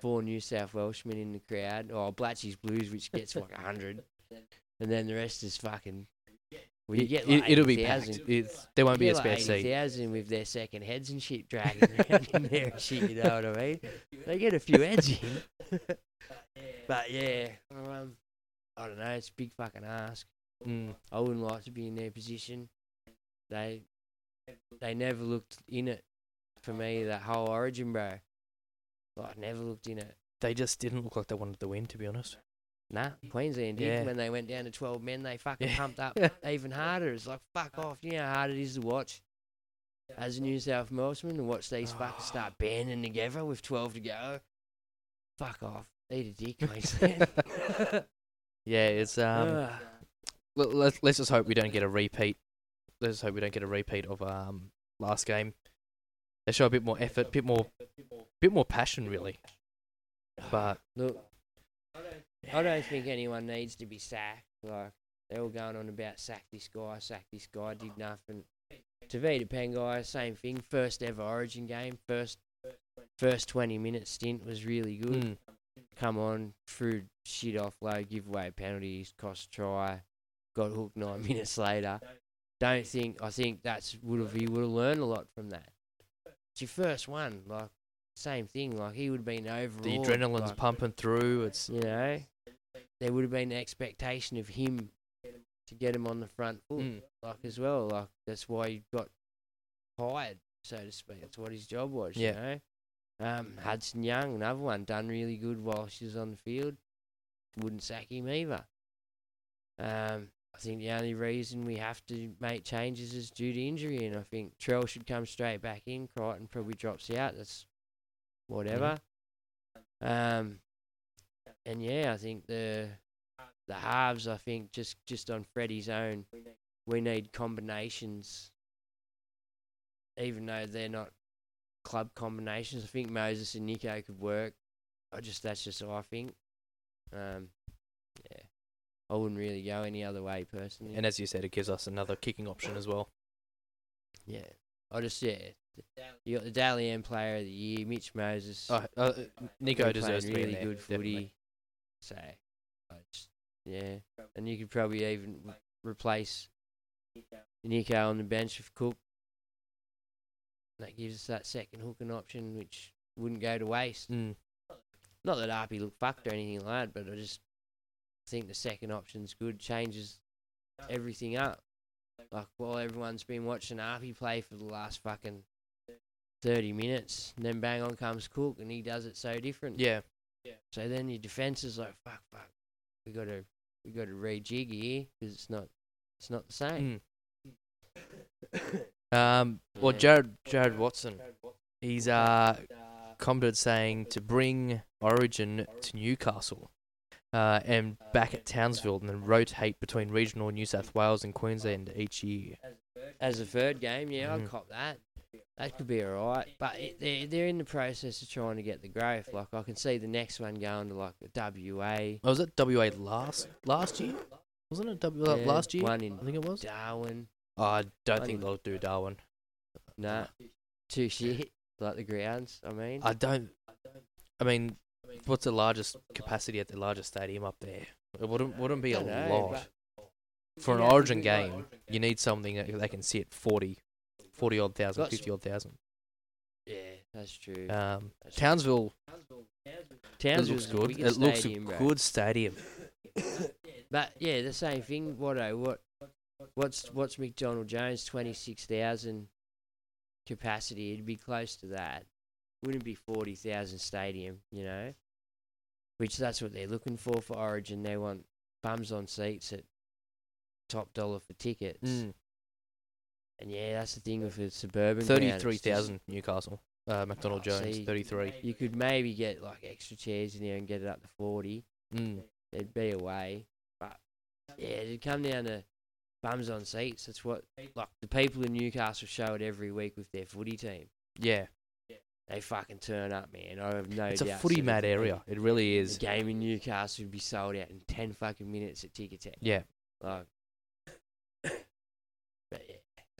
four New South Welshmen in the crowd. Oh, Blatchy's Blues, which gets like hundred, and then the rest is fucking. Well, you get like it, will be 80,000. packed. It's, there won't be a spare like seat. 80,000 with their second heads and shit dragging around in there and shit, you know what I mean? They get a few heads in. but yeah, um, I don't know, it's a big fucking ask. Mm, I wouldn't like to be in their position. They they never looked in it for me that whole Origin, bro. Like never looked in it. They just didn't look like they wanted to win, to be honest. Nah, Queensland did. Yeah. When they went down to 12 men, they fucking Yeah. pumped up even harder. It's like, fuck off. You know how hard it is to watch as a New South Welshman and watch these fuckers start banding together with 12 to go. Fuck off. Eat a dick, Queensland. Yeah, it's um. Let, let's let's just hope we don't get a repeat. Let's just hope we don't get a repeat of um last game. They show a bit more effort, a bit more, bit more passion, really. But Look, I don't think anyone needs to be sacked. Like, they're all going on about sack this guy, sack this guy, did nothing. Tavita Pengai, same thing. First ever Origin game. First first 20 minute stint was really good. mm, Come on, threw shit off low, give away penalties, cost try, got hooked nine minutes later. Don't think, I think that's would have, he would have learned a lot from that. It's your first one, like, same thing. Like, he would have been overall. the adrenaline's like, pumping through. It's you know, there would have been an expectation of him to get him on the front foot, mm, like as well. Like that's why he got hired, so to speak. That's what his job was. Yeah. You know, um, Hudson Young, another one, done really good while she was on the field. Wouldn't sack him either. Um, I think the only reason we have to make changes is due to injury, and I think Trell should come straight back in. Crichton probably drops out. That's whatever. Um, and yeah, I think the the halves. I think just just on Freddie's own, we need combinations. Even though they're not club combinations, I think Moses and Nicho could work. I just that's just how I think. Um, yeah, I wouldn't really go any other way personally. and as you said, it gives us another kicking option as well. yeah, I just yeah. You got the Dally M Player of the Year, Mitch Moses. Uh, uh, Nicho deserves to be really in there. good footy. definitely. So, I yeah, and you could probably even re- replace Nicho on the bench with Cook. That gives us that second hooking option, which wouldn't go to waste. Mm. Not that Arpy looked fucked or anything like that, but I just think the second option's good. Changes everything up. Like while everyone's been watching Arpy play for the last fucking thirty minutes, and then bang on comes Cook, and he does it so different. Yeah, So then your defense is like, fuck, fuck, we got to, we got to rejig here because it's not, it's not the same. Mm. Um, well, Jared Jared Watson, he's uh commented saying to bring Origin to Newcastle, uh, and back at Townsville, and then rotate between regional New South Wales and Queensland each year. As a third game, yeah, Mhm. I'd cop that. That could be alright, but it, they're they're in the process of trying to get the growth. Like I can see the next one going to like WA. Oh, was it WA last last year? Wasn't it W Yeah, last year? One in I think it was. Darwin. Oh, I don't one think in- they'll do Darwin. Nah, too shit. Like the grounds. I mean, I don't. I mean, what's the largest capacity at the largest stadium up there? It wouldn't wouldn't be a know, lot. For an Origin game, you need something that they can sit 40, 40 odd thousand, Got 50 odd thousand. yeah, that's true. Um, That's true. Townsville, looks good. It looks a bro. good stadium. But yeah, the same thing. What what what's what's McDonald Jones twenty six thousand capacity? It'd be close to that. Wouldn't be forty thousand stadium, you know. Which that's what they're looking for for Origin. They want bums on seats at top dollar for tickets. Mm. And yeah, that's the thing with a suburban. ground, it's just- Thirty-three thousand Newcastle. Uh, McDonald Oh, Jones, see, thirty-three. You could maybe get like extra chairs in there and get it up to forty. Mm. There'd be a way, but yeah, it'd come down to bums on seats. That's what like the people in Newcastle show it every week with their footy team. Yeah, They fucking turn up, man. I have no it's a footy mad area. It really is. game in Newcastle would be sold out in ten fucking minutes at Ticketek. Yeah, Like,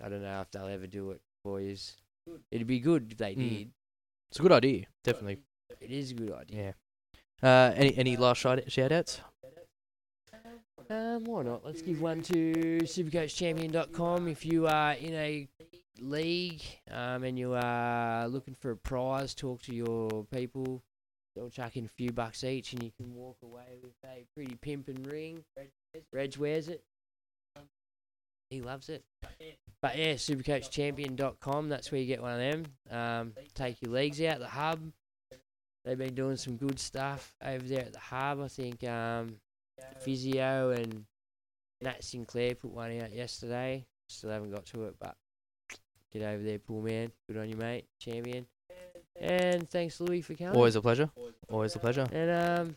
I don't know if they'll ever do it boys. It'd be good if they Mm. did. it's a good idea. Definitely. It is a good idea. Yeah. Uh, any any last shout shout outs? Um, why not? Let's give one to supercoachchampion.com. If you are in a league um, and you are looking for a prize, talk to your people. They'll chuck in a few bucks each and you can walk away with a pretty pimping ring. Reg wears it. He loves it. But yeah, supercoachchampion.com, that's where you get one of them. Um, take your legs out, the hub. They've been doing some good stuff over there at the hub. I think um, Physio and Nat Sinclair put one out yesterday. Still haven't got to it, but get over there, poor man. Good on you, mate. Champion. And thanks, Louis, for coming. Always a pleasure. Always a pleasure. And um,